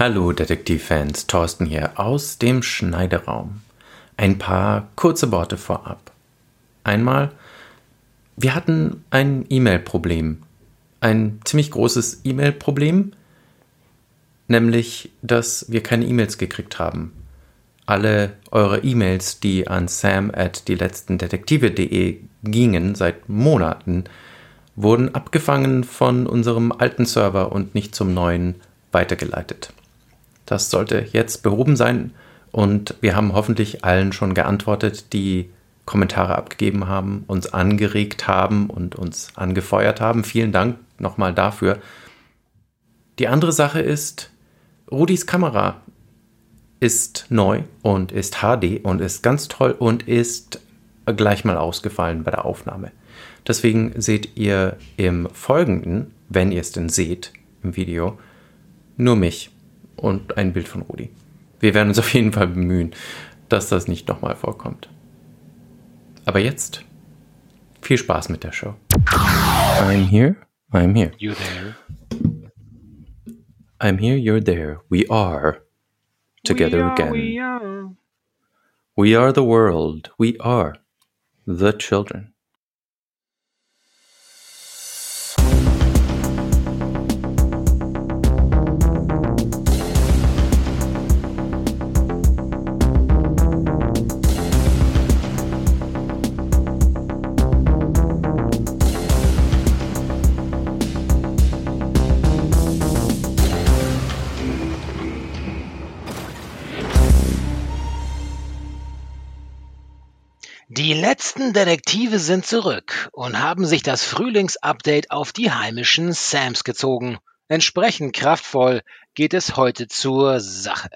Hallo Detektivfans, Thorsten hier aus dem Schneideraum. Ein paar kurze Worte vorab. Einmal, wir hatten ein E-Mail-Problem. Ein ziemlich großes E-Mail-Problem, nämlich, dass wir keine E-Mails gekriegt haben. Alle eure E-Mails, die an sam at die gingen seit Monaten, wurden abgefangen von unserem alten Server und nicht zum neuen weitergeleitet. Das sollte jetzt behoben sein und wir haben hoffentlich allen schon geantwortet, die Kommentare abgegeben haben, uns angeregt haben und uns angefeuert haben. Vielen Dank nochmal dafür. Die andere Sache ist, Rudis Kamera ist neu und ist HD und ist ganz toll und ist gleich mal ausgefallen bei der Aufnahme. Deswegen seht ihr im Folgenden, wenn ihr es denn seht im Video, nur mich und ein Bild von Rudi. Wir werden uns auf jeden Fall bemühen, dass das nicht nochmal vorkommt. Aber jetzt viel Spaß mit der Show. I'm here, I'm here. You there? I'm here, you're there. We are together we are, again. We are. We are the world. We are the children. Letzten Detektive sind zurück und haben sich das Frühlingsupdate auf die heimischen Sams gezogen. Entsprechend kraftvoll geht es heute zur Sache.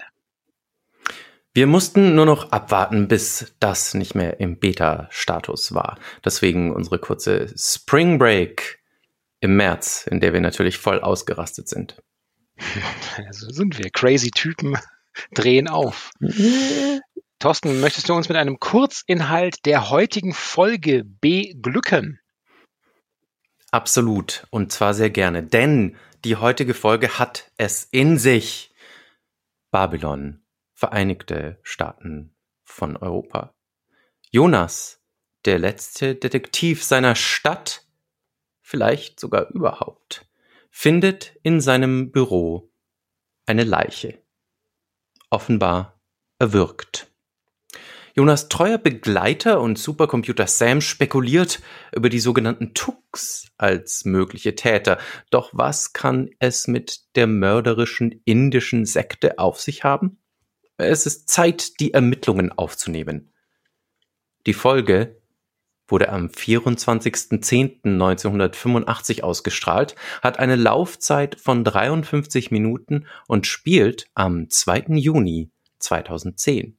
Wir mussten nur noch abwarten, bis das nicht mehr im Beta-Status war. Deswegen unsere kurze Spring Break im März, in der wir natürlich voll ausgerastet sind. So sind wir. Crazy Typen drehen auf. Thorsten, möchtest du uns mit einem Kurzinhalt der heutigen Folge beglücken? Absolut. Und zwar sehr gerne. Denn die heutige Folge hat es in sich. Babylon, Vereinigte Staaten von Europa. Jonas, der letzte Detektiv seiner Stadt, vielleicht sogar überhaupt, findet in seinem Büro eine Leiche. Offenbar erwürgt. Jonas treuer Begleiter und Supercomputer Sam spekuliert über die sogenannten Tux als mögliche Täter. Doch was kann es mit der mörderischen indischen Sekte auf sich haben? Es ist Zeit, die Ermittlungen aufzunehmen. Die Folge wurde am 24.10.1985 ausgestrahlt, hat eine Laufzeit von 53 Minuten und spielt am 2. Juni 2010.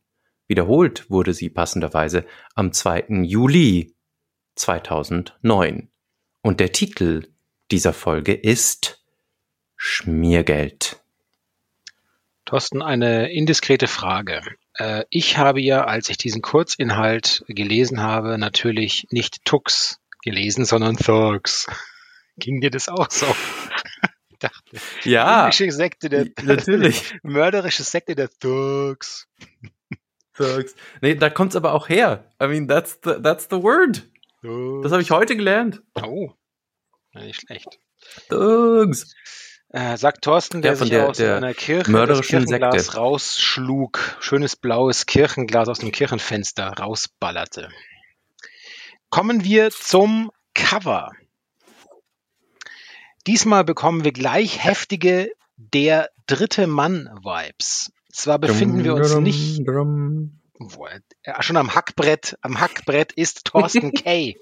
Wiederholt wurde sie passenderweise am 2. Juli 2009. Und der Titel dieser Folge ist Schmiergeld. Thorsten, eine indiskrete Frage. Äh, ich habe ja, als ich diesen Kurzinhalt gelesen habe, natürlich nicht Tux gelesen, sondern Thugs. Ging dir das auch so? Ich dachte, Ja, Sekte der natürlich. mörderische Sekte der Thugs. Thugs. Nee, da kommt's aber auch her. I mean, that's the, that's the word. Das habe ich heute gelernt. Oh, nicht schlecht. Thugs. Äh, sagt Thorsten, der von sich der- aus der einer Kirche das mörderischen Kirchenglas Sekte. rausschlug, schönes blaues Kirchenglas aus dem Kirchenfenster rausballerte. Kommen wir zum Cover. Diesmal bekommen wir gleich heftige Der dritte Mann-Vibes. Zwar befinden wir uns nicht er- schon am Hackbrett, am Hackbrett ist Thorsten Kay.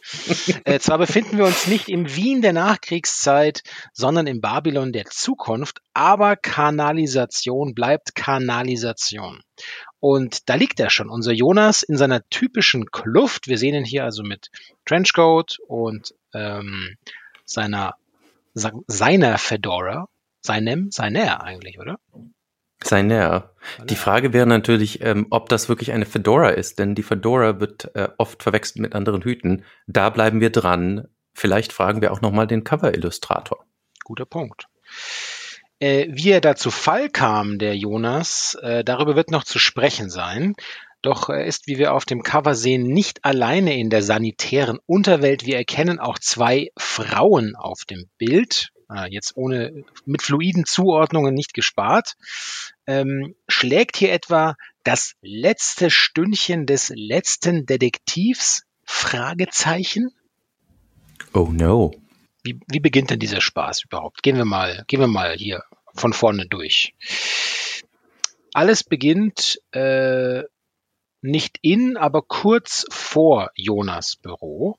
äh, zwar befinden wir uns nicht im Wien der Nachkriegszeit, sondern im Babylon der Zukunft, aber Kanalisation bleibt Kanalisation. Und da liegt er schon, unser Jonas in seiner typischen Kluft. Wir sehen ihn hier also mit Trenchcoat und ähm, seiner seiner Fedora, seinem, seiner eigentlich, oder? Seiner. Die Frage wäre natürlich, ähm, ob das wirklich eine Fedora ist, denn die Fedora wird äh, oft verwechselt mit anderen Hüten. Da bleiben wir dran. Vielleicht fragen wir auch noch mal den Cover-Illustrator. Guter Punkt. Äh, wie er da zu Fall kam, der Jonas, äh, darüber wird noch zu sprechen sein. Doch er ist, wie wir auf dem Cover sehen, nicht alleine in der sanitären Unterwelt. Wir erkennen auch zwei Frauen auf dem Bild. Äh, jetzt ohne, mit fluiden Zuordnungen nicht gespart. Ähm, schlägt hier etwa das letzte Stündchen des letzten Detektivs? Fragezeichen? Oh no. Wie, wie beginnt denn dieser Spaß überhaupt? Gehen wir mal, gehen wir mal hier von vorne durch. Alles beginnt äh, nicht in, aber kurz vor Jonas Büro.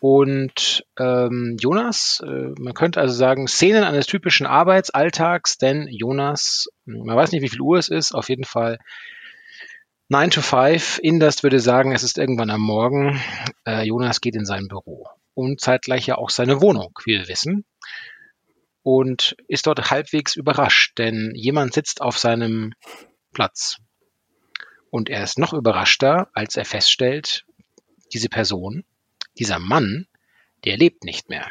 Und ähm, Jonas, äh, man könnte also sagen, Szenen eines typischen Arbeitsalltags, denn Jonas, man weiß nicht, wie viel Uhr es ist, auf jeden Fall 9 to 5. Indust würde sagen, es ist irgendwann am Morgen. Äh, Jonas geht in sein Büro und zeitgleich ja auch seine Wohnung, wie wir wissen. Und ist dort halbwegs überrascht, denn jemand sitzt auf seinem Platz. Und er ist noch überraschter, als er feststellt, diese Person, dieser Mann, der lebt nicht mehr.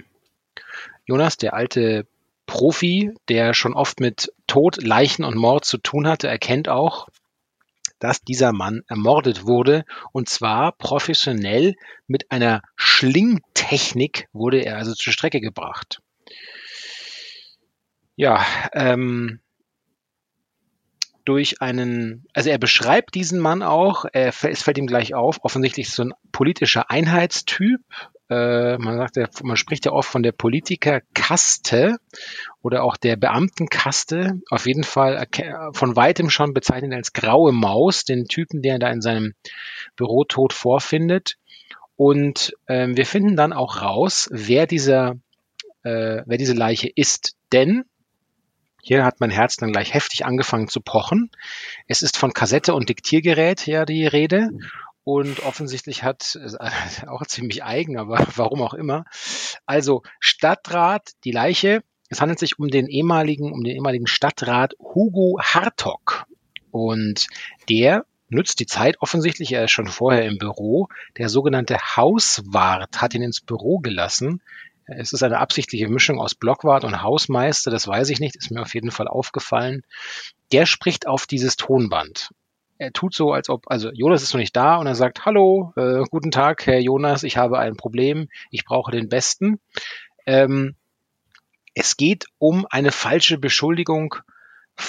Jonas, der alte Profi, der schon oft mit Tod, Leichen und Mord zu tun hatte, erkennt auch, dass dieser Mann ermordet wurde. Und zwar professionell mit einer Schlingtechnik wurde er also zur Strecke gebracht. Ja, ähm, durch einen, also er beschreibt diesen Mann auch, er, es fällt ihm gleich auf, offensichtlich so ein politischer Einheitstyp. Äh, man sagt, ja, man spricht ja oft von der Politikerkaste oder auch der Beamtenkaste. Auf jeden Fall von weitem schon bezeichnet als graue Maus, den Typen, der da in seinem Büro tot vorfindet. Und äh, wir finden dann auch raus, wer dieser, äh, wer diese Leiche ist. Denn hier hat mein Herz dann gleich heftig angefangen zu pochen. Es ist von Kassette und Diktiergerät her die Rede. Und offensichtlich hat, äh, auch ziemlich eigen, aber warum auch immer. Also Stadtrat, die Leiche. Es handelt sich um den ehemaligen, um den ehemaligen Stadtrat Hugo Hartog. Und der nützt die Zeit offensichtlich, er ist schon vorher im Büro. Der sogenannte Hauswart hat ihn ins Büro gelassen. Es ist eine absichtliche Mischung aus Blockwart und Hausmeister, das weiß ich nicht, ist mir auf jeden Fall aufgefallen. Der spricht auf dieses Tonband. Er tut so, als ob, also Jonas ist noch nicht da und er sagt, hallo, äh, guten Tag, Herr Jonas, ich habe ein Problem, ich brauche den Besten. Ähm, es geht um eine falsche Beschuldigung,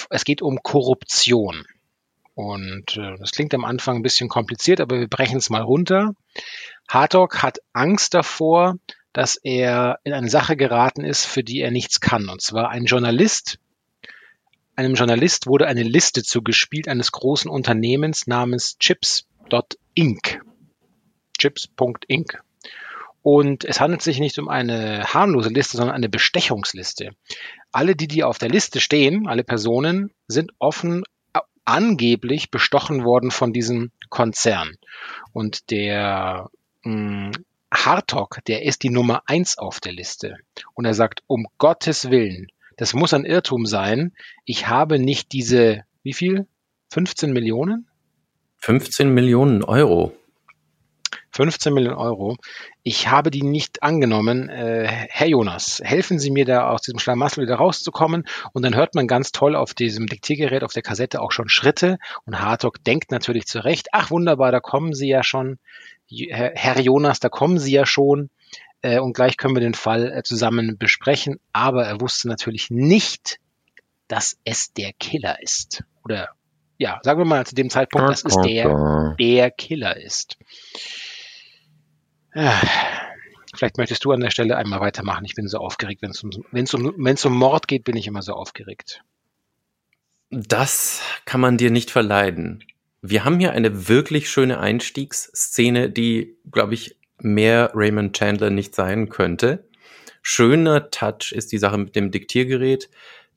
es geht um Korruption. Und äh, das klingt am Anfang ein bisschen kompliziert, aber wir brechen es mal runter. Hartog hat Angst davor, dass er in eine Sache geraten ist, für die er nichts kann. Und zwar ein Journalist, einem Journalist wurde eine Liste zugespielt eines großen Unternehmens namens Chips.inc. Chips.inc. Und es handelt sich nicht um eine harmlose Liste, sondern eine Bestechungsliste. Alle, die, die auf der Liste stehen, alle Personen, sind offen angeblich bestochen worden von diesem Konzern. Und der mh, mm, Hartog, der ist die Nummer eins auf der Liste. Und er sagt, um Gottes Willen, das muss ein Irrtum sein. Ich habe nicht diese, wie viel? 15 Millionen? 15 Millionen Euro. 15 Millionen Euro. Ich habe die nicht angenommen. Äh, Herr Jonas, helfen Sie mir da aus diesem Schlamassel wieder rauszukommen. Und dann hört man ganz toll auf diesem Diktiergerät, auf der Kassette auch schon Schritte. Und Hartog denkt natürlich zurecht, ach wunderbar, da kommen Sie ja schon. Herr Jonas, da kommen Sie ja schon äh, und gleich können wir den Fall äh, zusammen besprechen. Aber er wusste natürlich nicht, dass es der Killer ist. Oder ja, sagen wir mal zu dem Zeitpunkt, dass es der, der Killer ist. Ja, vielleicht möchtest du an der Stelle einmal weitermachen. Ich bin so aufgeregt. Wenn es um, wenn's um, wenn's um Mord geht, bin ich immer so aufgeregt. Das kann man dir nicht verleiden. Wir haben hier eine wirklich schöne Einstiegsszene, die, glaube ich, mehr Raymond Chandler nicht sein könnte. Schöner Touch ist die Sache mit dem Diktiergerät,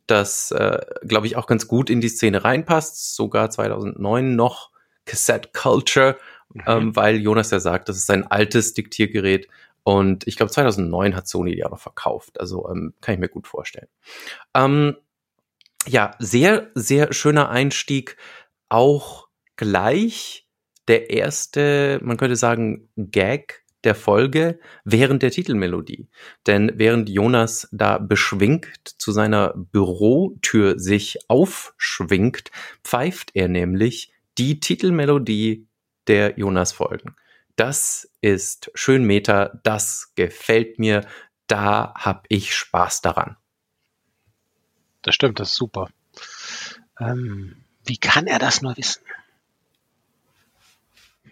das, äh, glaube ich, auch ganz gut in die Szene reinpasst. Sogar 2009 noch Cassette Culture, mhm. ähm, weil Jonas ja sagt, das ist ein altes Diktiergerät. Und ich glaube, 2009 hat Sony die auch noch verkauft. Also ähm, kann ich mir gut vorstellen. Ähm, ja, sehr, sehr schöner Einstieg. Auch gleich der erste, man könnte sagen, Gag der Folge während der Titelmelodie. Denn während Jonas da beschwingt zu seiner Bürotür sich aufschwingt, pfeift er nämlich die Titelmelodie der Jonas-Folgen. Das ist schön Meta, das gefällt mir, da hab ich Spaß daran. Das stimmt, das ist super. Ähm, wie kann er das nur wissen?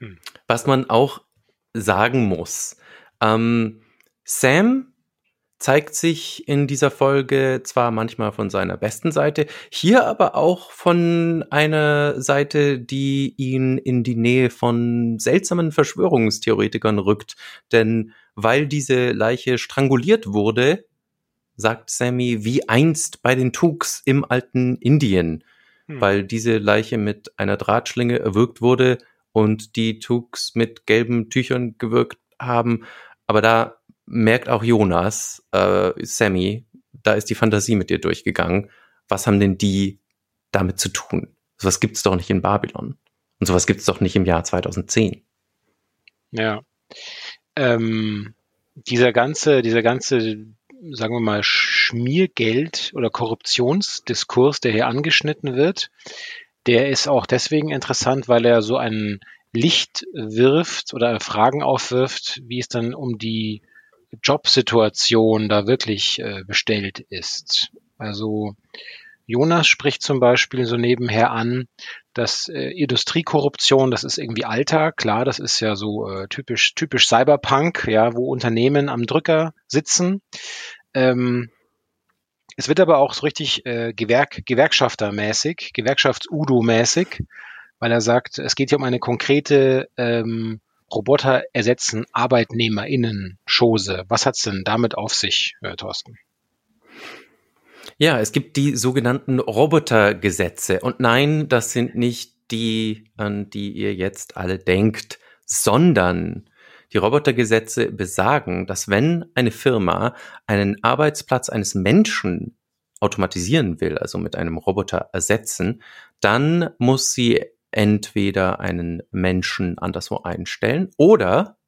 Hm. Was man auch sagen muss, ähm, Sam zeigt sich in dieser Folge zwar manchmal von seiner besten Seite, hier aber auch von einer Seite, die ihn in die Nähe von seltsamen Verschwörungstheoretikern rückt. Denn weil diese Leiche stranguliert wurde, sagt Sammy, wie einst bei den Tuks im alten Indien, hm. weil diese Leiche mit einer Drahtschlinge erwürgt wurde und die Tuks mit gelben Tüchern gewirkt haben. Aber da merkt auch Jonas, äh, Sammy, da ist die Fantasie mit dir durchgegangen. Was haben denn die damit zu tun? Sowas gibt es doch nicht in Babylon. Und sowas gibt es doch nicht im Jahr 2010. Ja. Ähm, dieser ganze, dieser ganze, sagen wir mal, Schmiergeld- oder Korruptionsdiskurs, der hier angeschnitten wird, der ist auch deswegen interessant, weil er so ein Licht wirft oder Fragen aufwirft, wie es dann um die Jobsituation da wirklich äh, bestellt ist. Also Jonas spricht zum Beispiel so nebenher an, dass äh, Industriekorruption, das ist irgendwie Alltag, klar, das ist ja so äh, typisch, typisch Cyberpunk, ja, wo Unternehmen am Drücker sitzen. Ähm, es wird aber auch so richtig äh, Gewerk, Gewerkschaftermäßig, Gewerkschafts-Udo-mäßig, weil er sagt, es geht hier um eine konkrete ähm, Roboter ersetzen ArbeitnehmerInnen Chose. Was hat's denn damit auf sich, äh, Thorsten? Ja, es gibt die sogenannten Robotergesetze. Und nein, das sind nicht die, an die ihr jetzt alle denkt, sondern die Robotergesetze besagen, dass wenn eine Firma einen Arbeitsplatz eines Menschen automatisieren will, also mit einem Roboter ersetzen, dann muss sie entweder einen Menschen anderswo einstellen oder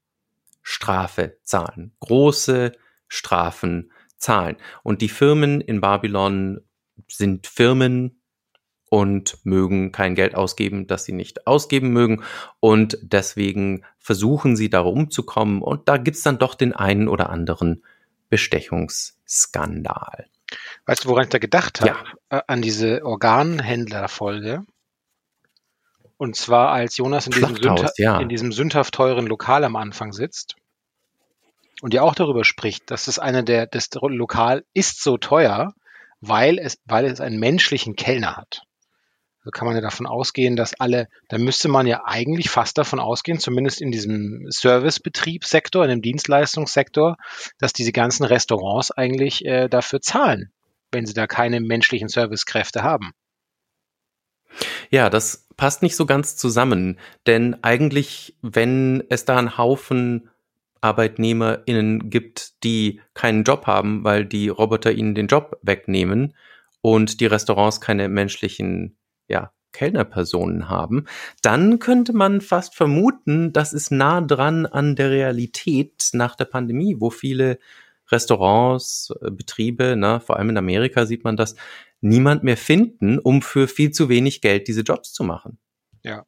Strafe zahlen. Große Strafen zahlen. Und die Firmen in Babylon sind Firmen und mögen kein Geld ausgeben, das sie nicht ausgeben mögen. Und deswegen versuchen sie darum zu kommen. Und da gibt's dann doch den einen oder anderen Bestechungsskandal. Weißt du, woran ich da gedacht habe? Ja. Äh, an diese Organhändlerfolge. Und zwar als Jonas in diesem, Sündha ja. in diesem sündhaft teuren Lokal am Anfang sitzt und ja auch darüber spricht, dass es eine der, das Lokal ist so teuer, weil es, weil es einen menschlichen Kellner hat. Kann man ja davon ausgehen, dass alle, da müsste man ja eigentlich fast davon ausgehen, zumindest in diesem Servicebetriebssektor, in dem Dienstleistungssektor, dass diese ganzen Restaurants eigentlich äh, dafür zahlen, wenn sie da keine menschlichen Servicekräfte haben. Ja, das passt nicht so ganz zusammen, denn eigentlich, wenn es da einen Haufen ArbeitnehmerInnen gibt, die keinen Job haben, weil die Roboter ihnen den Job wegnehmen und die Restaurants keine menschlichen, ja, Kellnerpersonen haben, dann könnte man fast vermuten, das ist nah dran an der Realität nach der Pandemie, wo viele Restaurants, äh, Betriebe, ne, vor allem in Amerika sieht man das, niemand mehr finden, um für viel zu wenig Geld diese Jobs zu machen. Ja.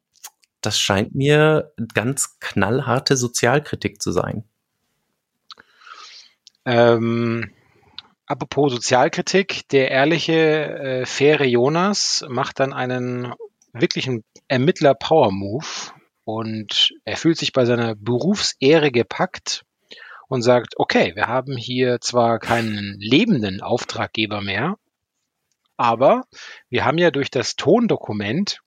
Das scheint mir ganz knallharte Sozialkritik zu sein. Ähm, apropos Sozialkritik, der ehrliche, äh, faire Jonas macht dann einen wirklichen Ermittler-Power-Move und er fühlt sich bei seiner Berufsehre gepackt und sagt, okay, wir haben hier zwar keinen lebenden Auftraggeber mehr, aber wir haben ja durch das Tondokument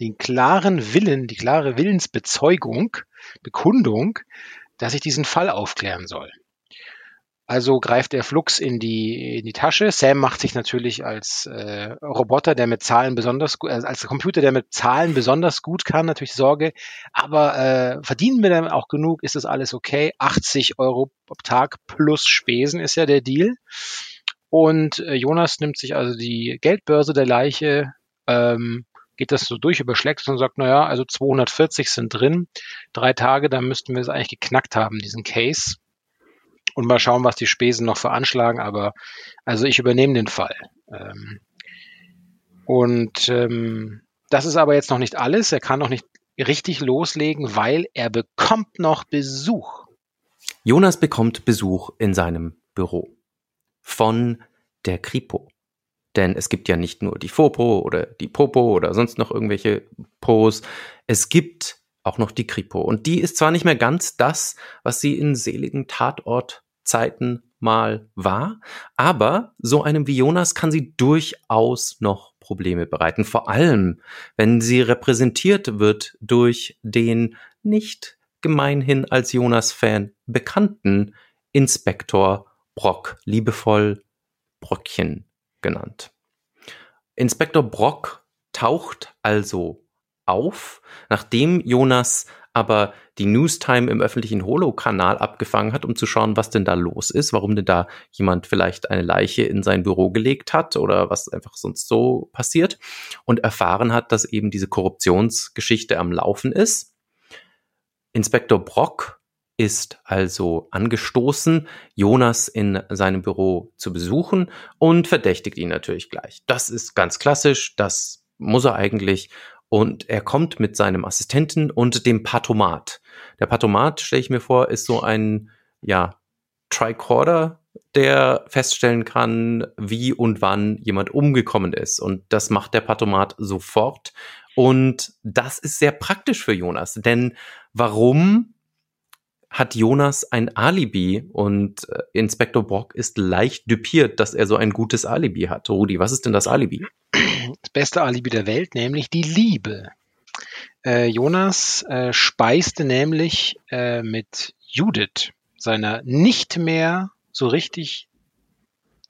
den klaren Willen, die klare Willensbezeugung, Bekundung, dass ich diesen Fall aufklären soll. Also greift er Flux in die, in die Tasche. Sam macht sich natürlich als äh, Roboter, der mit Zahlen besonders gut, also als Computer, der mit Zahlen besonders gut kann, natürlich Sorge. Aber äh, verdienen wir dann auch genug? Ist das alles okay? 80 Euro pro Tag plus Spesen ist ja der Deal. Und äh, Jonas nimmt sich also die Geldbörse der Leiche, ähm, geht das so durch, überschlägt es und sagt, naja, also 240 sind drin, drei Tage, dann müssten wir es eigentlich geknackt haben, diesen Case. Und mal schauen, was die Spesen noch veranschlagen, aber also ich übernehme den Fall. Ähm, und ähm, das ist aber jetzt noch nicht alles. Er kann noch nicht richtig loslegen, weil er bekommt noch Besuch. Jonas bekommt Besuch in seinem Büro von der Kripo. Denn es gibt ja nicht nur die Fopo oder die Popo oder sonst noch irgendwelche Pos. Es gibt auch noch die Kripo. Und die ist zwar nicht mehr ganz das, was sie in seligen Tatortzeiten mal war, aber so einem wie Jonas kann sie durchaus noch Probleme bereiten. Vor allem, wenn sie repräsentiert wird durch den nicht gemeinhin als Jonas-Fan bekannten Inspektor Brock, liebevoll Bröckchen genannt. Inspektor Brock taucht also auf, nachdem Jonas aber die Newstime im öffentlichen Holo-Kanal abgefangen hat, um zu schauen, was denn da los ist, warum denn da jemand vielleicht eine Leiche in sein Büro gelegt hat oder was einfach sonst so passiert und erfahren hat, dass eben diese Korruptionsgeschichte am Laufen ist. Inspektor Brock ist also angestoßen, Jonas in seinem Büro zu besuchen und verdächtigt ihn natürlich gleich. Das ist ganz klassisch, das muss er eigentlich. Und er kommt mit seinem Assistenten und dem Patomat. Der Patomat, stelle ich mir vor, ist so ein, ja, Tricorder, der feststellen kann, wie und wann jemand umgekommen ist. Und das macht der Patomat sofort. Und das ist sehr praktisch für Jonas, denn warum hat Jonas ein Alibi und äh, Inspektor Brock ist leicht düpiert, dass er so ein gutes Alibi hat. Rudi, was ist denn das Alibi? Beste Alibi der Welt, nämlich die Liebe. Äh, Jonas äh, speiste nämlich äh, mit Judith, seiner nicht mehr so richtig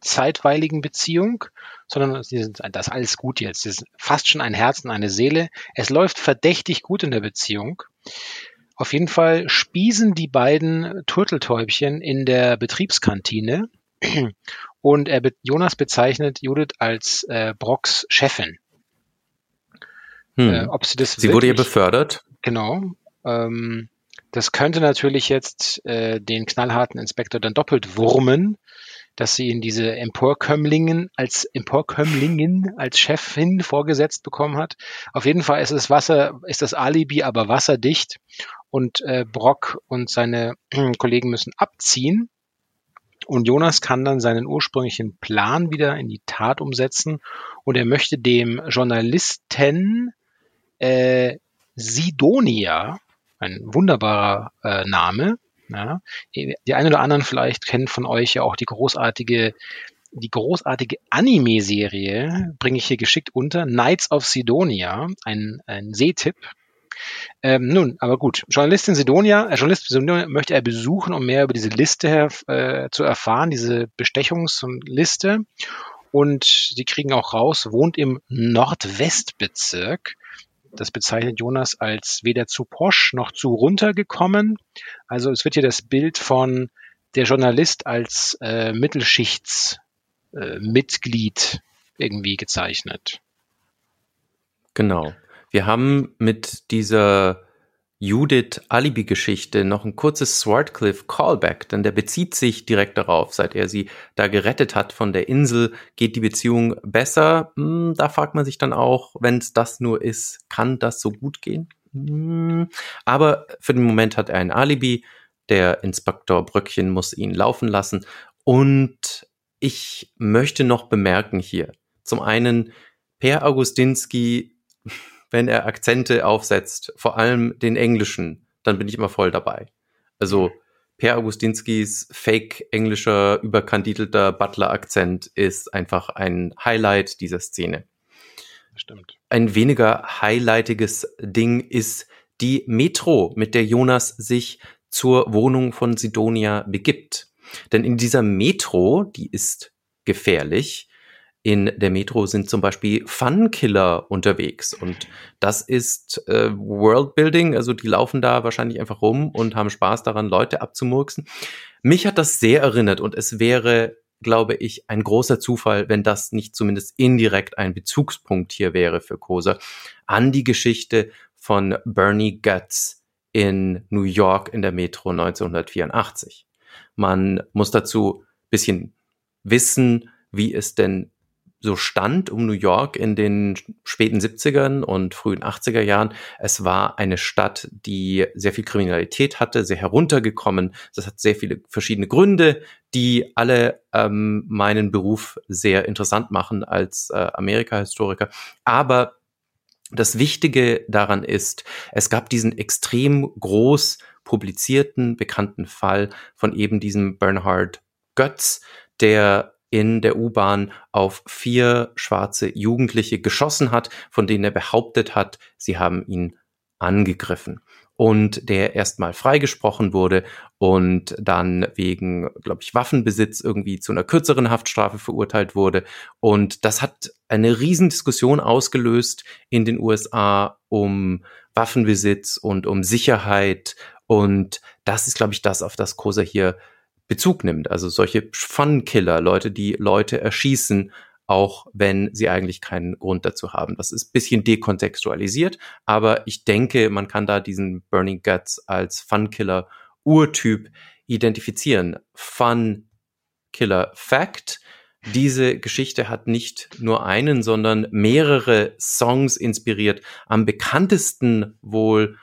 zeitweiligen Beziehung, sondern das ist alles gut jetzt. Es ist fast schon ein Herz und eine Seele. Es läuft verdächtig gut in der Beziehung. Auf jeden Fall spießen die beiden Turteltäubchen in der Betriebskantine und er, Jonas bezeichnet Judith als äh, Brocks Chefin. Hm. Äh, ob sie das sie wirklich, wurde ihr befördert. Genau. Ähm, das könnte natürlich jetzt äh, den knallharten Inspektor dann doppelt wurmen, dass sie ihn diese Emporkömmlingen als Emporkömmlingen als Chefin vorgesetzt bekommen hat. Auf jeden Fall ist es Wasser, ist das Alibi aber wasserdicht und äh, Brock und seine äh, Kollegen müssen abziehen. Und Jonas kann dann seinen ursprünglichen Plan wieder in die Tat umsetzen und er möchte dem Journalisten äh, Sidonia, ein wunderbarer äh, Name, ja, die einen oder anderen vielleicht kennen von euch ja auch die großartige die großartige Anime-Serie bringe ich hier geschickt unter. Knights of Sidonia, ein, ein Seetipp, ähm, nun, aber gut. Journalistin Sidonia, äh, Journalist Sidonia möchte er besuchen, um mehr über diese Liste äh, zu erfahren, diese Bestechungsliste. Und sie kriegen auch raus, wohnt im Nordwestbezirk. Das bezeichnet Jonas als weder zu posch noch zu runtergekommen. Also es wird hier das Bild von der Journalist als äh, Mittelschichtsmitglied äh, irgendwie gezeichnet. Genau. Wir haben mit dieser Judith Alibi-Geschichte noch ein kurzes Swartcliffe Callback, denn der bezieht sich direkt darauf. Seit er sie da gerettet hat von der Insel, geht die Beziehung besser. Hm, da fragt man sich dann auch, wenn es das nur ist, kann das so gut gehen? Hm, aber für den Moment hat er ein Alibi. Der Inspektor Bröckchen muss ihn laufen lassen. Und ich möchte noch bemerken hier, zum einen, Per Augustinski wenn er Akzente aufsetzt, vor allem den englischen, dann bin ich immer voll dabei. Also Per Augustinskis fake-englischer, überkandidelter Butler-Akzent ist einfach ein Highlight dieser Szene. Stimmt. Ein weniger highlightiges Ding ist die Metro, mit der Jonas sich zur Wohnung von Sidonia begibt. Denn in dieser Metro, die ist gefährlich, in der Metro sind zum Beispiel Fun-Killer unterwegs und das ist äh, Worldbuilding, also die laufen da wahrscheinlich einfach rum und haben Spaß daran, Leute abzumurksen. Mich hat das sehr erinnert und es wäre glaube ich, ein großer Zufall, wenn das nicht zumindest indirekt ein Bezugspunkt hier wäre für Kosa, an die Geschichte von Bernie Guts in New York in der Metro 1984. Man muss dazu bisschen wissen, wie es denn so stand um New York in den späten 70ern und frühen 80er Jahren. Es war eine Stadt, die sehr viel Kriminalität hatte, sehr heruntergekommen. Das hat sehr viele verschiedene Gründe, die alle ähm, meinen Beruf sehr interessant machen als äh, Amerika-Historiker. Aber das Wichtige daran ist, es gab diesen extrem groß publizierten, bekannten Fall von eben diesem Bernhard Götz, der in der U-Bahn auf vier schwarze Jugendliche geschossen hat, von denen er behauptet hat, sie haben ihn angegriffen. Und der erstmal freigesprochen wurde und dann wegen, glaube ich, Waffenbesitz irgendwie zu einer kürzeren Haftstrafe verurteilt wurde. Und das hat eine Riesendiskussion ausgelöst in den USA um Waffenbesitz und um Sicherheit. Und das ist, glaube ich, das, auf das Kosa hier Bezug nimmt. Also solche Fun-Killer, Leute, die Leute erschießen, auch wenn sie eigentlich keinen Grund dazu haben. Das ist bisschen dekontextualisiert, aber ich denke, man kann da diesen Burning Guts als Fun-Killer Urtyp identifizieren. Fun Killer Fact. Diese Geschichte hat nicht nur einen, sondern mehrere Songs inspiriert. Am bekanntesten wohl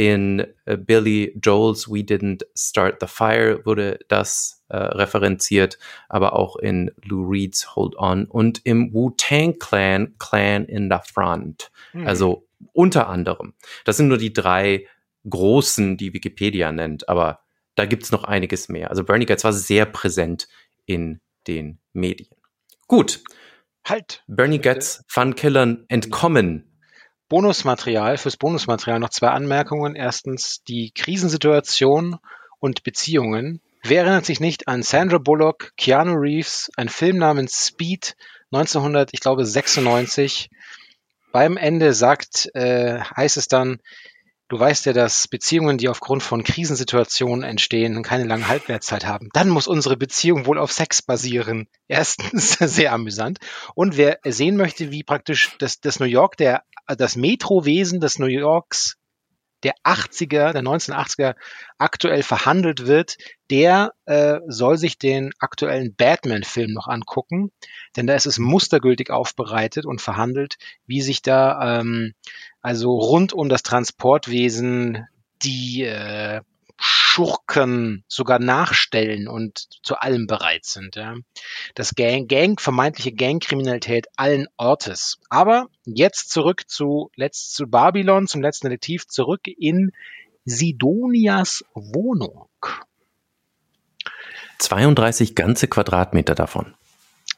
in äh, Billy Joel's We Didn't Start the Fire wurde das äh, referenziert, aber auch in Lou Reed's Hold On und im Wu-Tang Clan Clan in the Front. Mhm. Also unter anderem. Das sind nur die drei großen, die Wikipedia nennt, aber da gibt's noch einiges mehr. Also Bernie Getz war sehr präsent in den Medien. Gut. Halt. Bernie Getz, Fun-Killern entkommen Bonusmaterial, fürs Bonusmaterial noch zwei Anmerkungen. Erstens die Krisensituation und Beziehungen. Wer erinnert sich nicht an Sandra Bullock, Keanu Reeves, ein Film namens Speed 1900, ich glaube 96. Beim Ende sagt, äh, heißt es dann, Du weißt ja, dass Beziehungen, die aufgrund von Krisensituationen entstehen, keine lange Halbwertszeit haben. Dann muss unsere Beziehung wohl auf Sex basieren. Erstens sehr amüsant. Und wer sehen möchte, wie praktisch das, das New York, der, das Metrowesen des New Yorks der 80er, der 1980er aktuell verhandelt wird, der äh, soll sich den aktuellen Batman-Film noch angucken, denn da ist es mustergültig aufbereitet und verhandelt, wie sich da ähm, also rund um das Transportwesen die äh, Schurken sogar nachstellen und zu allem bereit sind. Ja. Das Gang, Gang, vermeintliche Gangkriminalität allen Ortes. Aber jetzt zurück zu, letzt, zu Babylon, zum letzten Detektiv, zurück in Sidonias Wohnung. 32 ganze Quadratmeter davon.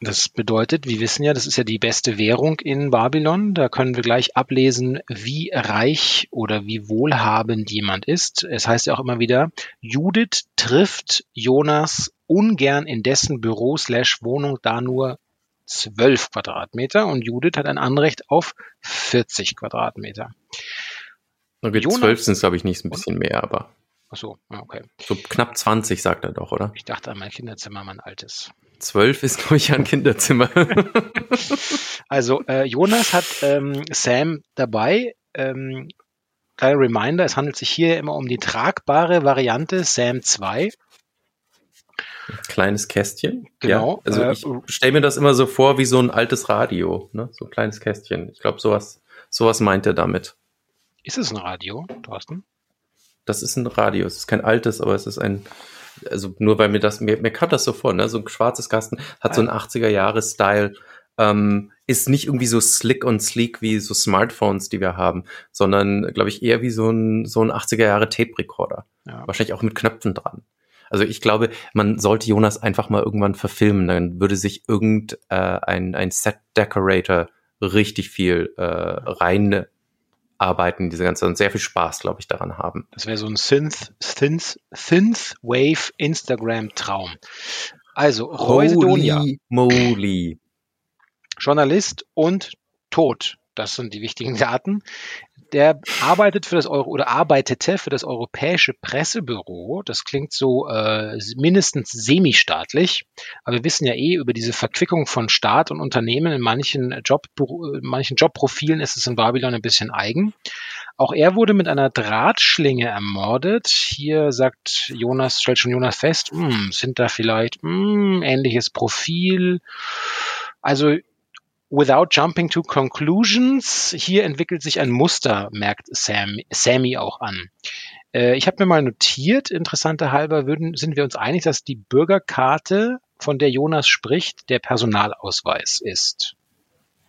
Das bedeutet, wir wissen ja, das ist ja die beste Währung in Babylon. Da können wir gleich ablesen, wie reich oder wie wohlhabend jemand ist. Es heißt ja auch immer wieder, Judith trifft Jonas ungern in dessen Büro slash Wohnung, da nur 12 Quadratmeter und Judith hat ein Anrecht auf 40 Quadratmeter. Okay, Jonas, 12 sind es, glaube ich, nicht ein bisschen mehr, aber. Ach so, okay. So knapp 20, sagt er doch, oder? Ich dachte an mein Kinderzimmer, mein altes. Zwölf ist, glaube ich, ein Kinderzimmer. also äh, Jonas hat ähm, Sam dabei. Ähm, kleiner Reminder, es handelt sich hier immer um die tragbare Variante Sam 2. Kleines Kästchen. Genau. Ja, also äh, ich stelle mir das immer so vor wie so ein altes Radio, ne? So ein kleines Kästchen. Ich glaube, sowas, sowas meint er damit. Ist es ein Radio, Thorsten? Das ist ein Radio. Es ist kein altes, aber es ist ein, also nur weil mir das, mir, mir kam das so vor, ne? So ein schwarzes Kasten hat so einen 80er-Jahre-Style, ähm, ist nicht irgendwie so slick und sleek wie so Smartphones, die wir haben, sondern, glaube ich, eher wie so ein, so ein 80er-Jahre-Tape-Recorder. Ja. Wahrscheinlich auch mit Knöpfen dran. Also ich glaube, man sollte Jonas einfach mal irgendwann verfilmen, dann würde sich irgendein äh, ein, ein Set-Decorator richtig viel äh, rein arbeiten, diese ganze und sehr viel Spaß, glaube ich, daran haben. Das wäre so ein Synth, Synth, Synth Wave Instagram Traum. Also Roy Holy Moly. Journalist und tot. das sind die wichtigen Daten. Der arbeitet für das Euro oder arbeitete für das Europäische Pressebüro. Das klingt so äh, mindestens semi-staatlich, aber wir wissen ja eh über diese Verquickung von Staat und Unternehmen in manchen, Job, in manchen Jobprofilen ist es in Babylon ein bisschen eigen. Auch er wurde mit einer Drahtschlinge ermordet. Hier sagt Jonas, stellt schon Jonas fest, hm, sind da vielleicht hm, ähnliches Profil. Also Without jumping to conclusions, hier entwickelt sich ein Muster, merkt Sam, Sammy auch an. Äh, ich habe mir mal notiert, interessante halber würden, sind wir uns einig, dass die Bürgerkarte, von der Jonas spricht, der Personalausweis ist.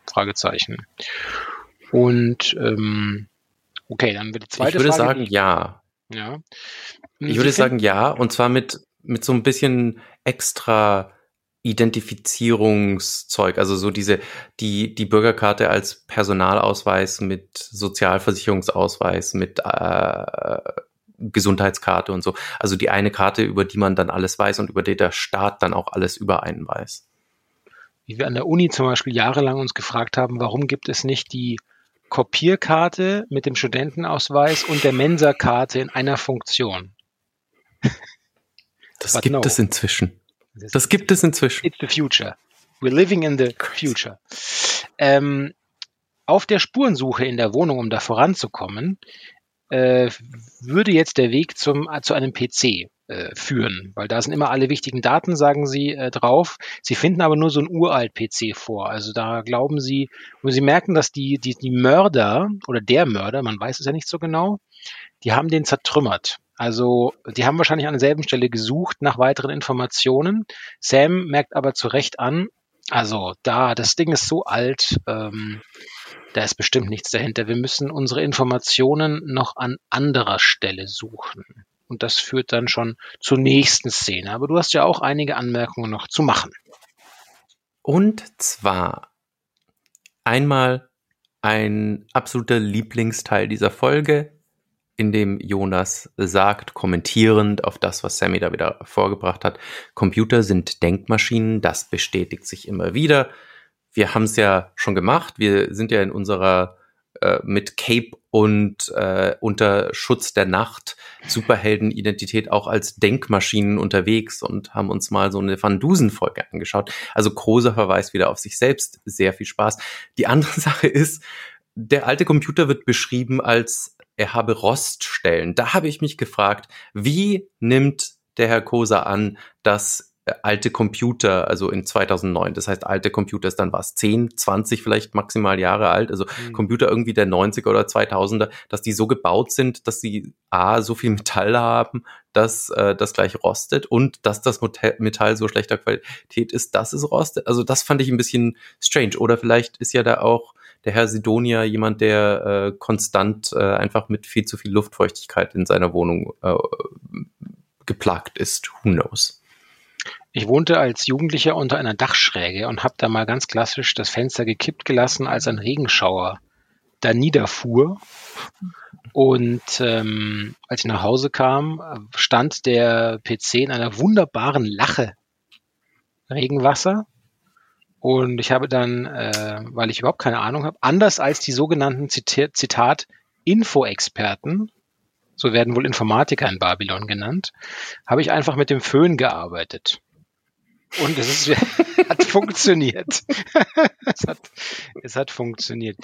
Fragezeichen. Und ähm, okay, dann wird die zweite Ich würde Frage, sagen ja. Ja. Ich würde sagen ja, und zwar mit, mit so ein bisschen extra Identifizierungszeug, also so diese, die, die Bürgerkarte als Personalausweis mit Sozialversicherungsausweis, mit äh, Gesundheitskarte und so. Also die eine Karte, über die man dann alles weiß und über die der Staat dann auch alles über einen weiß. Wie wir an der Uni zum Beispiel jahrelang uns gefragt haben, warum gibt es nicht die Kopierkarte mit dem Studentenausweis und der Mensa-Karte in einer Funktion? Das But gibt no. es inzwischen. Das gibt es inzwischen. It's the future. We're living in the future. Ähm, auf der Spurensuche in der Wohnung, um da voranzukommen, äh, würde jetzt der Weg zum, zu einem PC äh, führen, weil da sind immer alle wichtigen Daten, sagen sie äh, drauf. Sie finden aber nur so ein uralt PC vor. Also da glauben sie, und sie merken, dass die, die, die Mörder oder der Mörder, man weiß es ja nicht so genau, die haben den zertrümmert. Also die haben wahrscheinlich an derselben Stelle gesucht nach weiteren Informationen. Sam merkt aber zu Recht an, also da, das Ding ist so alt, ähm, da ist bestimmt nichts dahinter. Wir müssen unsere Informationen noch an anderer Stelle suchen. Und das führt dann schon zur nächsten Szene. Aber du hast ja auch einige Anmerkungen noch zu machen. Und zwar einmal ein absoluter Lieblingsteil dieser Folge, in dem Jonas sagt, kommentierend auf das, was Sammy da wieder vorgebracht hat, Computer sind Denkmaschinen, das bestätigt sich immer wieder. Wir haben es ja schon gemacht, wir sind ja in unserer äh, mit Cape und äh, unter Schutz der Nacht Superheldenidentität auch als Denkmaschinen unterwegs und haben uns mal so eine Van Dusen-Folge angeschaut. Also großer Verweis wieder auf sich selbst, sehr viel Spaß. Die andere Sache ist, der alte Computer wird beschrieben als er habe Roststellen. Da habe ich mich gefragt, wie nimmt der Herr Kosa an, dass äh, alte Computer, also in 2009, das heißt alte Computer ist dann was, 10, 20 vielleicht maximal Jahre alt, also mhm. Computer irgendwie der 90er oder 2000er, dass die so gebaut sind, dass sie A, so viel Metall haben, dass äh, das gleich rostet und dass das Metall so schlechter Qualität ist, dass es rostet. Also das fand ich ein bisschen strange. Oder vielleicht ist ja da auch der Herr Sidonia jemand, der äh, konstant äh, einfach mit viel zu viel Luftfeuchtigkeit in seiner Wohnung äh, geplagt ist. Who knows? Ich wohnte als Jugendlicher unter einer Dachschräge und habe da mal ganz klassisch das Fenster gekippt gelassen, als ein Regenschauer da niederfuhr. Und ähm, als ich nach Hause kam, stand der PC in einer wunderbaren Lache Regenwasser und ich habe dann, äh, weil ich überhaupt keine Ahnung habe, anders als die sogenannten Zitat, Zitat Info-Experten, so werden wohl Informatiker in Babylon genannt, habe ich einfach mit dem Föhn gearbeitet. Und es ist, hat funktioniert. es, hat, es hat funktioniert.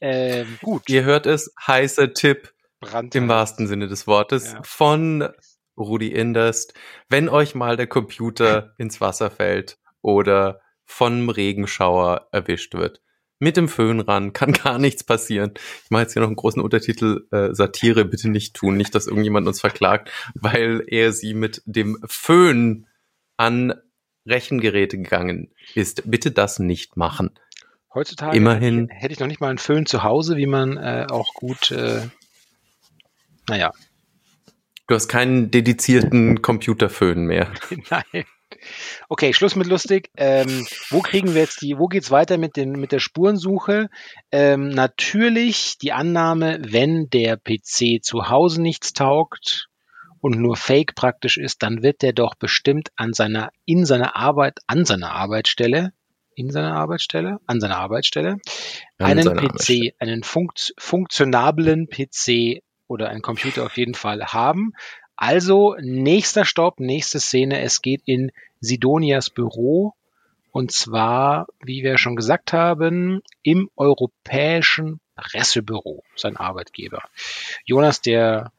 Ähm, gut. Ihr hört es, heißer Tipp Brandheiß. im wahrsten Sinne des Wortes ja. von Rudi Inderst. Wenn euch mal der Computer ins Wasser fällt oder von Regenschauer erwischt wird. Mit dem Föhn ran, kann gar nichts passieren. Ich mache jetzt hier noch einen großen Untertitel, äh, Satire bitte nicht tun, nicht, dass irgendjemand uns verklagt, weil er sie mit dem Föhn an Rechengeräte gegangen ist. Bitte das nicht machen. Heutzutage Immerhin, hätte ich noch nicht mal einen Föhn zu Hause, wie man äh, auch gut, äh, naja. Du hast keinen dedizierten Computerföhn mehr. Nein. Okay, Schluss mit lustig. Ähm, wo kriegen wir jetzt die, wo geht's weiter mit, den, mit der Spurensuche? Ähm, natürlich die Annahme, wenn der PC zu Hause nichts taugt und nur Fake praktisch ist, dann wird der doch bestimmt an seiner, in seiner Arbeit, an seiner Arbeitsstelle in seiner Arbeitsstelle, an seiner Arbeitsstelle, an einen PC, einen funkt, funktionablen PC oder einen Computer auf jeden Fall haben. Also nächster Stopp, nächste Szene, es geht in Sidonias Büro und zwar, wie wir schon gesagt haben, im Europäischen Pressebüro, sein Arbeitgeber. Jonas, der,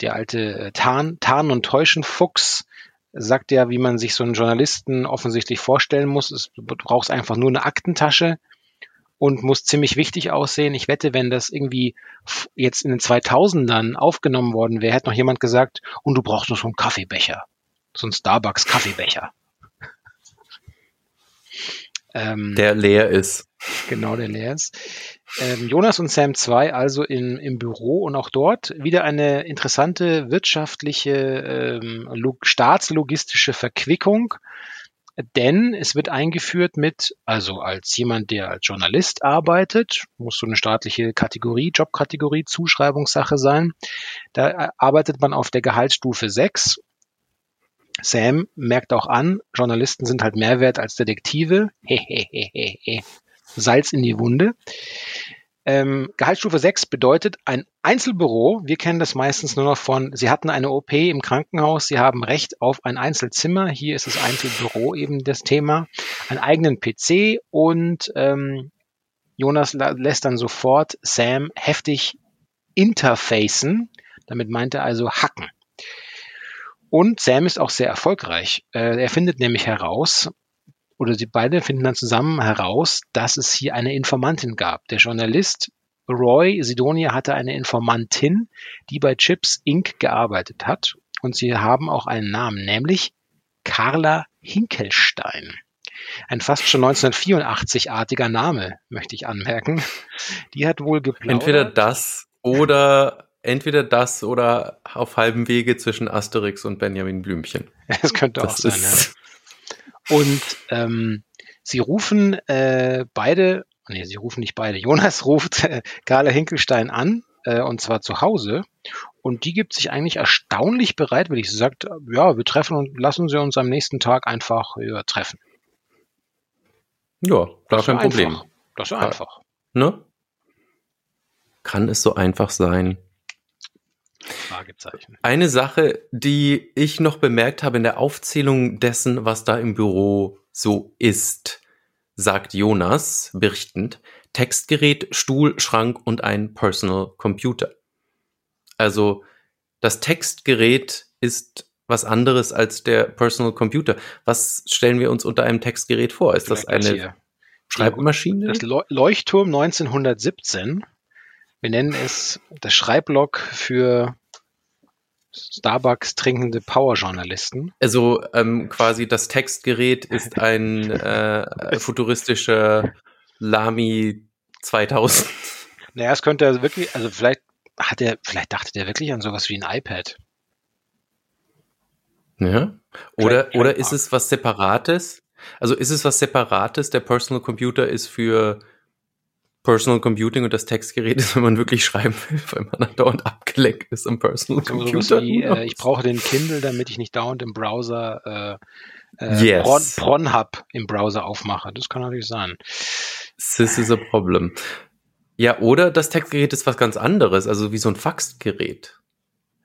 der alte Tarn, Tarn- und Täuschenfuchs, sagt ja, wie man sich so einen Journalisten offensichtlich vorstellen muss. Es, du brauchst einfach nur eine Aktentasche und muss ziemlich wichtig aussehen. Ich wette, wenn das irgendwie jetzt in den 2000ern aufgenommen worden wäre, hätte noch jemand gesagt, und du brauchst noch so einen Kaffeebecher. So einen Starbucks Kaffeebecher. ähm, der leer ist. Genau, der leer ist. Ähm, Jonas und Sam 2 also in, im Büro und auch dort wieder eine interessante wirtschaftliche, ähm, staatslogistische Verquickung, denn es wird eingeführt mit, also als jemand, der als Journalist arbeitet, muss so eine staatliche Kategorie, Jobkategorie, Zuschreibungssache sein. Da arbeitet man auf der Gehaltsstufe 6 Sam merkt auch an, Journalisten sind halt mehr wert als Detektive. Salz in die Wunde. Ähm, Gehaltsstufe 6 bedeutet ein Einzelbüro. Wir kennen das meistens nur noch von, Sie hatten eine OP im Krankenhaus, Sie haben Recht auf ein Einzelzimmer. Hier ist das Einzelbüro eben das Thema. Einen eigenen PC und ähm, Jonas lässt dann sofort Sam heftig interfacen. Damit meint er also hacken. Und Sam ist auch sehr erfolgreich. Äh, er findet nämlich heraus, oder sie beide finden dann zusammen heraus, dass es hier eine Informantin gab. Der Journalist Roy Sidonia hatte eine Informantin, die bei Chips Inc. gearbeitet hat. Und sie haben auch einen Namen, nämlich Carla Hinkelstein. Ein fast schon 1984-artiger Name, möchte ich anmerken. Die hat wohl geplaudert. Entweder das oder entweder das oder auf halbem Wege zwischen Asterix und Benjamin Blümchen. Das könnte das auch sein, ja. Und ähm, sie rufen äh, beide, nee, sie rufen nicht beide. Jonas ruft äh, Carla Hinkelstein an, äh, und zwar zu Hause. Und die gibt sich eigentlich erstaunlich bereitwillig. Sie sagt, ja, wir treffen und lassen sie uns am nächsten Tag einfach ja, treffen. Ja, gar kein Problem. Einfach. Das ist einfach. Ne? Kann es so einfach sein? Eine Sache, die ich noch bemerkt habe in der Aufzählung dessen, was da im Büro so ist, sagt Jonas berichtend, Textgerät, Stuhl, Schrank und ein Personal Computer. Also das Textgerät ist was anderes als der Personal Computer. Was stellen wir uns unter einem Textgerät vor? Ist Vielleicht das eine Schreibmaschine? Das Leuchtturm 1917 wir nennen es das Schreiblog für Starbucks trinkende Power-Journalisten. Also ähm, quasi das Textgerät ist ein äh, futuristischer Lamy 2000. Naja, es könnte also wirklich, also vielleicht hat er, vielleicht dachte der wirklich an sowas wie ein iPad. Ja. Oder, oder ist es was Separates? Also ist es was Separates? Der Personal Computer ist für Personal Computing und das Textgerät ist, wenn man wirklich schreiben will, weil man dann dauernd abgelenkt ist am Personal so, Computer. Wie, äh, ich brauche den Kindle, damit ich nicht dauernd im Browser äh, äh, yes. Pornhub im Browser aufmache. Das kann natürlich sein. This is a problem. Ja, oder das Textgerät ist was ganz anderes, also wie so ein Faxgerät.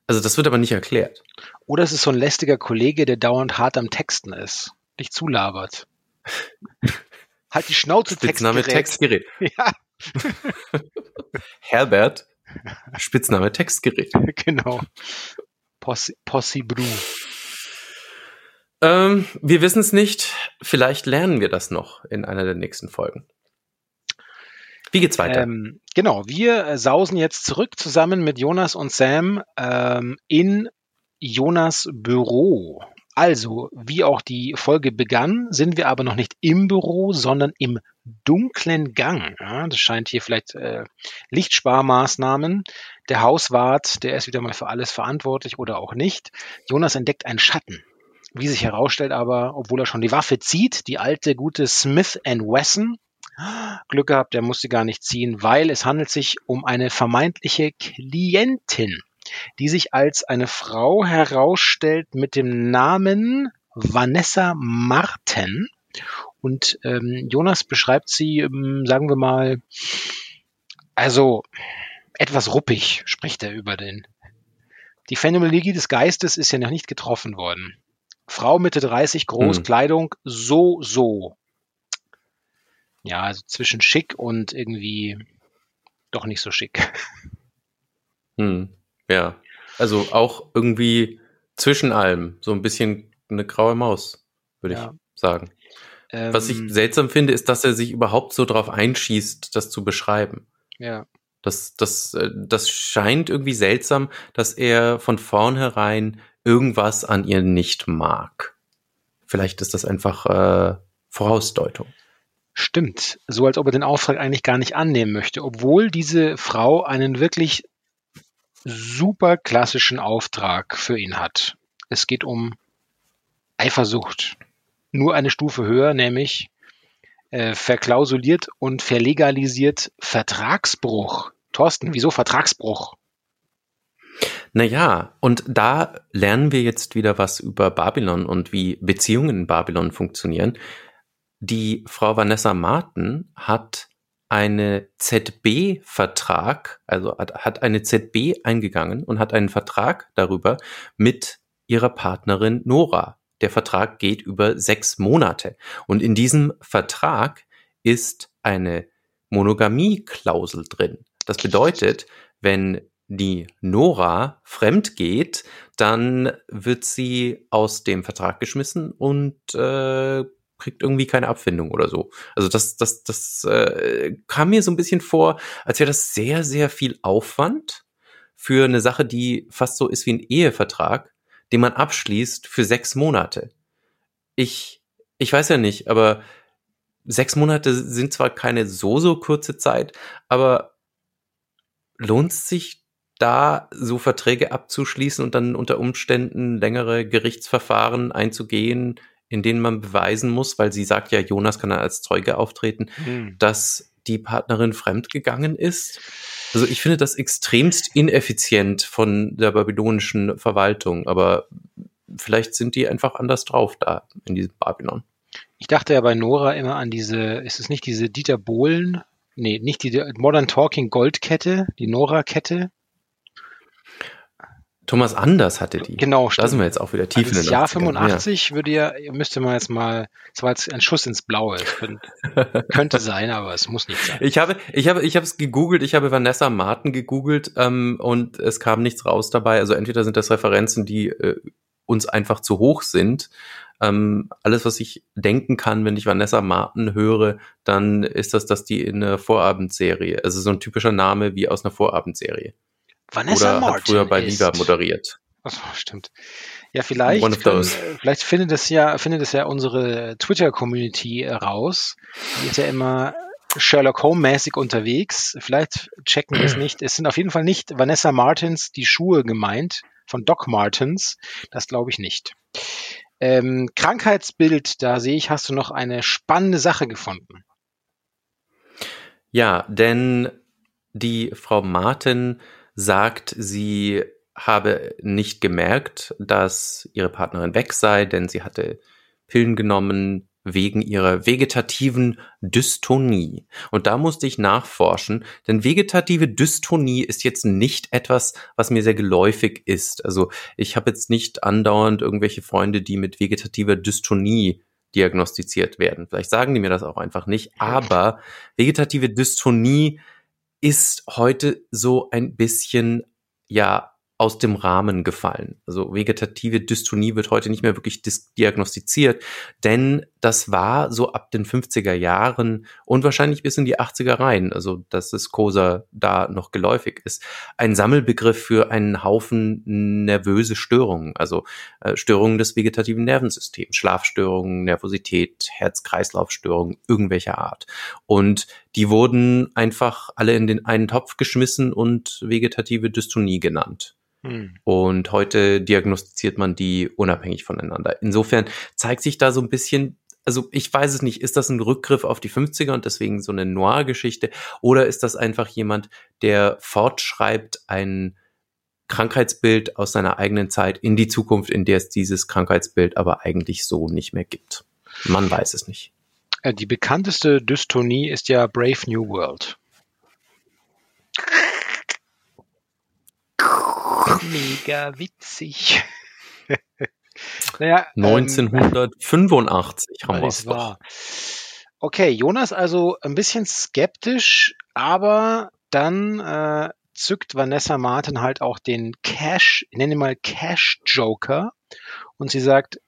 Also das wird aber nicht erklärt. Oder es ist so ein lästiger Kollege, der dauernd hart am Texten ist, dich zulabert. halt die Schnauze Textgerät. Textgerät. Ja. Herbert, Spitzname Textgerät. Genau. Possi, Possi Bru. Ähm, wir wissen es nicht. Vielleicht lernen wir das noch in einer der nächsten Folgen. Wie geht's weiter? Ähm, genau, wir sausen jetzt zurück zusammen mit Jonas und Sam ähm, in Jonas Büro. Also, wie auch die Folge begann, sind wir aber noch nicht im Büro, sondern im dunklen Gang. Ja, das scheint hier vielleicht äh, Lichtsparmaßnahmen. Der Hauswart, der ist wieder mal für alles verantwortlich oder auch nicht. Jonas entdeckt einen Schatten. Wie sich herausstellt aber, obwohl er schon die Waffe zieht, die alte gute Smith Wesson, Glück gehabt, der muss sie gar nicht ziehen, weil es handelt sich um eine vermeintliche Klientin die sich als eine Frau herausstellt mit dem Namen Vanessa Marten. Und ähm, Jonas beschreibt sie, ähm, sagen wir mal, also etwas ruppig spricht er über den. Die Phänomenologie des Geistes ist ja noch nicht getroffen worden. Frau Mitte 30, groß, hm. Kleidung, so, so. Ja, also zwischen schick und irgendwie doch nicht so schick. Hm. Ja, also auch irgendwie zwischen allem, so ein bisschen eine graue Maus, würde ja. ich sagen. Ähm, Was ich ähm. seltsam finde, ist, dass er sich überhaupt so drauf einschießt, das zu beschreiben. Ja. Das, das, äh, das scheint irgendwie seltsam, dass er von vornherein irgendwas an ihr nicht mag. Vielleicht ist das einfach äh, Vorausdeutung. Stimmt, so als ob er den Auftrag eigentlich gar nicht annehmen möchte, obwohl diese Frau einen wirklich super klassischen Auftrag für ihn hat. Es geht um Eifersucht. Nur eine Stufe höher, nämlich äh, verklausuliert und verlegalisiert Vertragsbruch. Thorsten, wieso Vertragsbruch? Naja, und da lernen wir jetzt wieder was über Babylon und wie Beziehungen in Babylon funktionieren. Die Frau Vanessa Martin hat eine ZB-Vertrag, also hat, eine ZB eingegangen und hat einen Vertrag darüber mit ihrer Partnerin Nora. Der Vertrag geht über sechs Monate. Und in diesem Vertrag ist eine Monogamie-Klausel drin. Das bedeutet, wenn die Nora fremd geht, dann wird sie aus dem Vertrag geschmissen und äh, kriegt irgendwie keine Abfindung oder so. Also das, das, das äh, kam mir so ein bisschen vor, als wäre das sehr, sehr viel Aufwand für eine Sache, die fast so ist wie ein Ehevertrag, den man abschließt für sechs Monate. Ich, ich weiß ja nicht, aber sechs Monate sind zwar keine so, so kurze Zeit, aber lohnt sich da so Verträge abzuschließen und dann unter Umständen längere Gerichtsverfahren einzugehen, in denen man beweisen muss, weil sie sagt ja, Jonas kann dann als Zeuge auftreten, hm. dass die Partnerin fremdgegangen ist. Also ich finde das extremst ineffizient von der babylonischen Verwaltung, aber vielleicht sind die einfach anders drauf da in diesem Babylon. Ich dachte ja bei Nora immer an diese, ist es nicht diese Dieter Bohlen, nee, nicht die Modern Talking Goldkette, die Nora-Kette, Thomas Anders hatte die. Genau, stimmt. Da sind wir jetzt auch wieder tief also in den Jahr 85 ja. würde ja, müsste man jetzt mal, das war jetzt ein Schuss ins Blaue. Könnte, könnte sein, aber es muss nicht sein. Ich habe, ich habe, ich habe es gegoogelt, ich habe Vanessa Martin gegoogelt ähm, und es kam nichts raus dabei. Also entweder sind das Referenzen, die äh, uns einfach zu hoch sind. Ähm, alles, was ich denken kann, wenn ich Vanessa Martin höre, dann ist das, dass die in einer Vorabendserie, also so ein typischer Name wie aus einer Vorabendserie. Vanessa Oder Martin hat früher bei Liga moderiert. Achso, stimmt. Ja, vielleicht, können, vielleicht findet es ja, findet es ja unsere Twitter-Community raus. Die ist ja immer Sherlock Holmes-mäßig unterwegs. Vielleicht checken wir es nicht. Es sind auf jeden Fall nicht Vanessa Martins die Schuhe gemeint von Doc Martens. Das glaube ich nicht. Ähm, Krankheitsbild, da sehe ich, hast du noch eine spannende Sache gefunden. Ja, denn die Frau Martin sagt, sie habe nicht gemerkt, dass ihre Partnerin weg sei, denn sie hatte Pillen genommen wegen ihrer vegetativen Dystonie. Und da musste ich nachforschen, denn vegetative Dystonie ist jetzt nicht etwas, was mir sehr geläufig ist. Also ich habe jetzt nicht andauernd irgendwelche Freunde, die mit vegetativer Dystonie diagnostiziert werden. Vielleicht sagen die mir das auch einfach nicht, aber vegetative Dystonie ist heute so ein bisschen, ja, aus dem Rahmen gefallen. Also vegetative Dystonie wird heute nicht mehr wirklich diagnostiziert, denn das war so ab den 50er Jahren und wahrscheinlich bis in die 80er rein, also dass es COSA da noch geläufig ist, ein Sammelbegriff für einen Haufen nervöse Störungen, also äh, Störungen des vegetativen Nervensystems, Schlafstörungen, Nervosität, Herz-Kreislauf-Störungen irgendwelcher Art. Und die wurden einfach alle in den einen Topf geschmissen und vegetative Dystonie genannt. Hm. Und heute diagnostiziert man die unabhängig voneinander. Insofern zeigt sich da so ein bisschen, also ich weiß es nicht, ist das ein Rückgriff auf die 50er und deswegen so eine Noir-Geschichte oder ist das einfach jemand, der fortschreibt ein Krankheitsbild aus seiner eigenen Zeit in die Zukunft, in der es dieses Krankheitsbild aber eigentlich so nicht mehr gibt? Man weiß es nicht. Äh, die bekannteste Dystonie ist ja Brave New World. Mega witzig. naja, 1985 ähm, haben wir es doch. Okay, Jonas also ein bisschen skeptisch, aber dann äh, zückt Vanessa Martin halt auch den Cash, ich nenne ihn mal Cash Joker und sie sagt,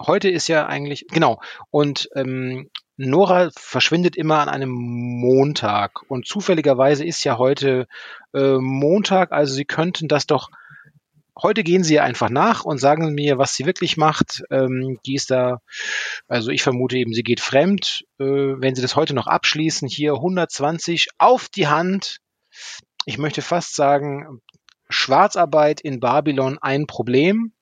heute ist ja eigentlich, genau, und ähm, Nora verschwindet immer an einem Montag und zufälligerweise ist ja heute äh, Montag, also sie könnten das doch heute gehen Sie einfach nach und sagen mir, was sie wirklich macht. Ähm, die ist da, also ich vermute eben, sie geht fremd. Äh, wenn Sie das heute noch abschließen, hier 120 auf die Hand. Ich möchte fast sagen, Schwarzarbeit in Babylon ein Problem.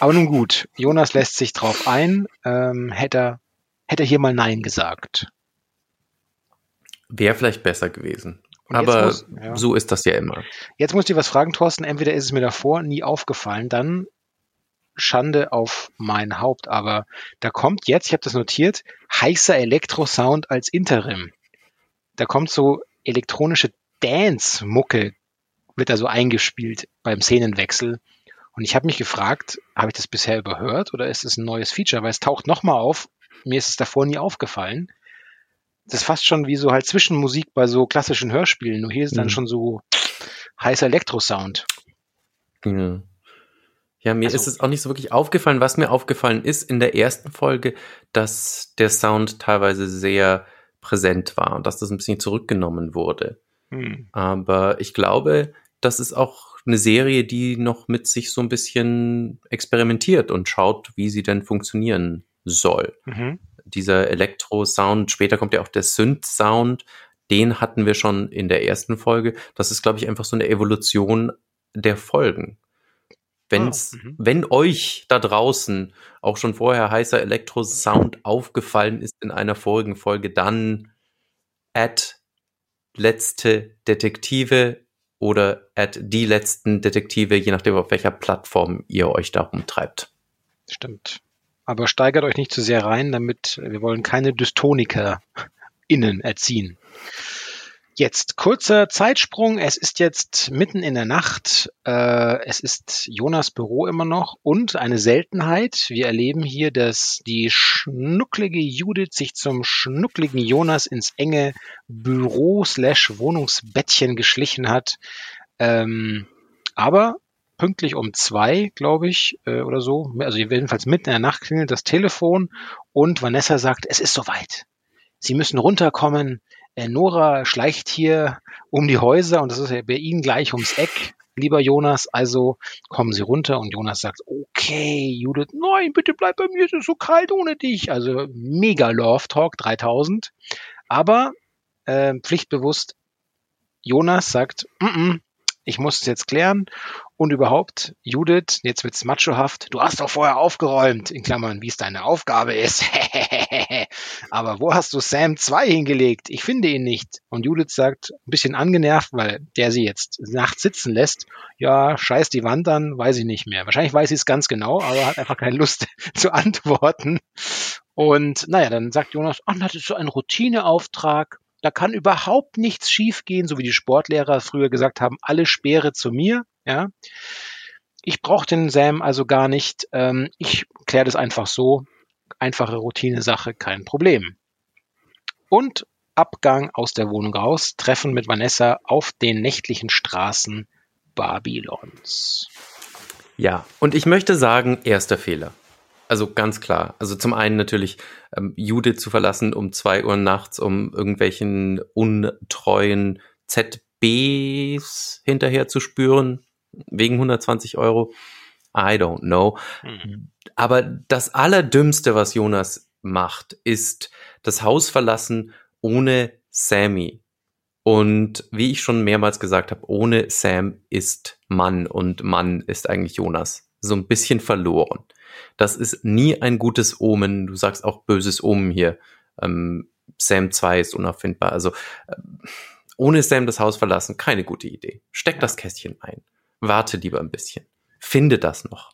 Aber nun gut, Jonas lässt sich drauf ein. Ähm, hätte, er, hätte er hier mal Nein gesagt. Wäre vielleicht besser gewesen. Aber muss, ja. so ist das ja immer. Jetzt muss ich dir was fragen, Thorsten. Entweder ist es mir davor nie aufgefallen, dann Schande auf mein Haupt. Aber da kommt jetzt, ich habe das notiert, heißer Elektrosound als Interim. Da kommt so elektronische Dance-Mucke, wird da so eingespielt beim Szenenwechsel. Und ich habe mich gefragt, habe ich das bisher überhört oder ist es ein neues Feature? Weil es taucht nochmal auf. Mir ist es davor nie aufgefallen das ist fast schon wie so halt Zwischenmusik bei so klassischen Hörspielen. Nur hier ist dann mhm. schon so heißer Elektrosound. Ja. Ja, mir also, ist es auch nicht so wirklich aufgefallen. Was mir aufgefallen ist in der ersten Folge, dass der Sound teilweise sehr präsent war und dass das ein bisschen zurückgenommen wurde. Hm. Aber ich glaube, das ist auch eine Serie, die noch mit sich so ein bisschen experimentiert und schaut, wie sie denn funktionieren soll. Mhm dieser Elektro-Sound, später kommt ja auch der Synth-Sound, den hatten wir schon in der ersten Folge. Das ist, glaube ich, einfach so eine Evolution der Folgen. Wenn's, oh, wenn euch da draußen auch schon vorher heißer Elektro-Sound aufgefallen ist in einer vorigen Folge, dann at letzte Detektive oder at die letzten Detektive, je nachdem auf welcher Plattform ihr euch darum treibt. Stimmt. Aber steigert euch nicht zu sehr rein, damit wir wollen keine Dystoniker innen erziehen. Jetzt kurzer Zeitsprung. Es ist jetzt mitten in der Nacht. Äh, es ist Jonas Büro immer noch und eine Seltenheit. Wir erleben hier, dass die schnucklige Judith sich zum schnuckligen Jonas ins enge Büro slash Wohnungsbettchen geschlichen hat. Ähm, aber pünktlich um zwei, glaube ich, äh, oder so. Also jedenfalls mitten in der Nacht klingelt das Telefon und Vanessa sagt, es ist soweit. Sie müssen runterkommen. Äh, Nora schleicht hier um die Häuser und das ist ja bei Ihnen gleich ums Eck, lieber Jonas. Also kommen Sie runter und Jonas sagt, okay, Judith, nein, bitte bleib bei mir, es ist so kalt ohne dich. Also mega Love Talk 3000. Aber äh, pflichtbewusst, Jonas sagt, mm -mm, ich muss es jetzt klären und überhaupt, Judith, jetzt wird's machohaft, du hast doch vorher aufgeräumt, in Klammern, wie es deine Aufgabe ist. Aber wo hast du Sam 2 hingelegt? Ich finde ihn nicht. Und Judith sagt, ein bisschen angenervt, weil der sie jetzt nachts sitzen lässt, ja, scheiß die Wand an, weiß ich nicht mehr. Wahrscheinlich weiß sie es ganz genau, aber hat einfach keine Lust zu antworten. Und naja, dann sagt Jonas, ach, das ist so ein Routineauftrag. Da kann überhaupt nichts schiefgehen, so wie die Sportlehrer früher gesagt haben, alle Speere zu mir. Ja, ich brauche den Sam also gar nicht. Ähm, ich kläre das einfach so. Einfache Routine-Sache, kein Problem. Und Abgang aus der Wohnung raus, Treffen mit Vanessa auf den nächtlichen Straßen Babylons. Ja, und ich möchte sagen, erster Fehler. Also ganz klar. Also zum einen natürlich ähm, Judith zu verlassen um zwei Uhr nachts, um irgendwelchen untreuen ZBs hinterher zu spüren wegen 120 Euro? I don't know. Mhm. Aber das Allerdümmste, was Jonas macht, ist das Haus verlassen ohne Sammy. Und wie ich schon mehrmals gesagt habe, ohne Sam ist Mann und Mann ist eigentlich Jonas. So ein bisschen verloren. Das ist nie ein gutes Omen. Du sagst auch böses Omen hier. Ähm, Sam 2 ist unerfindbar. Also äh, ohne Sam das Haus verlassen, keine gute Idee. Steck das Kästchen ein warte lieber ein bisschen. Finde das noch.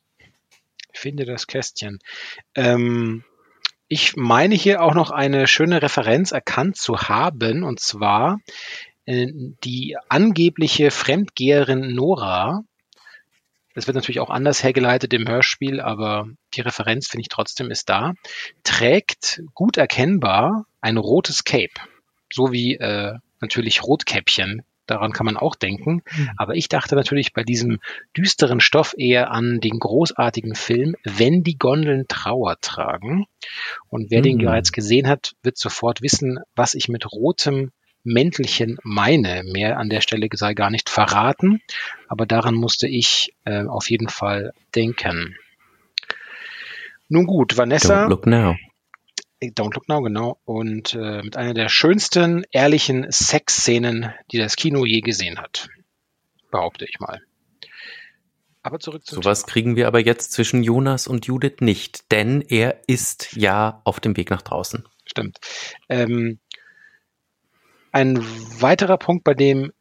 Finde das Kästchen. Ähm, ich meine hier auch noch eine schöne Referenz erkannt zu haben, und zwar äh, die angebliche Fremdgeherin Nora. Das wird natürlich auch anders hergeleitet im Hörspiel, aber die Referenz finde ich trotzdem ist da. Trägt gut erkennbar ein rotes Cape, so wie äh, natürlich Rotkäppchen daran kann man auch denken. Mhm. Aber ich dachte natürlich bei diesem düsteren Stoff eher an den großartigen Film Wenn die Gondeln Trauer tragen. Und wer mhm. den bereits gesehen hat, wird sofort wissen, was ich mit rotem Mäntelchen meine. Mehr an der Stelle sei gar nicht verraten, aber daran musste ich äh, auf jeden Fall denken. Nun gut, Vanessa. Don't look now. Don't Look Now, genau. Und äh, mit einer der schönsten, ehrlichen Sexszenen, die das Kino je gesehen hat. Behaupte ich mal. Aber zurück zu. Sowas kriegen wir aber jetzt zwischen Jonas und Judith nicht, denn er ist ja auf dem Weg nach draußen. Stimmt. Ähm, ein weiterer Punkt, bei dem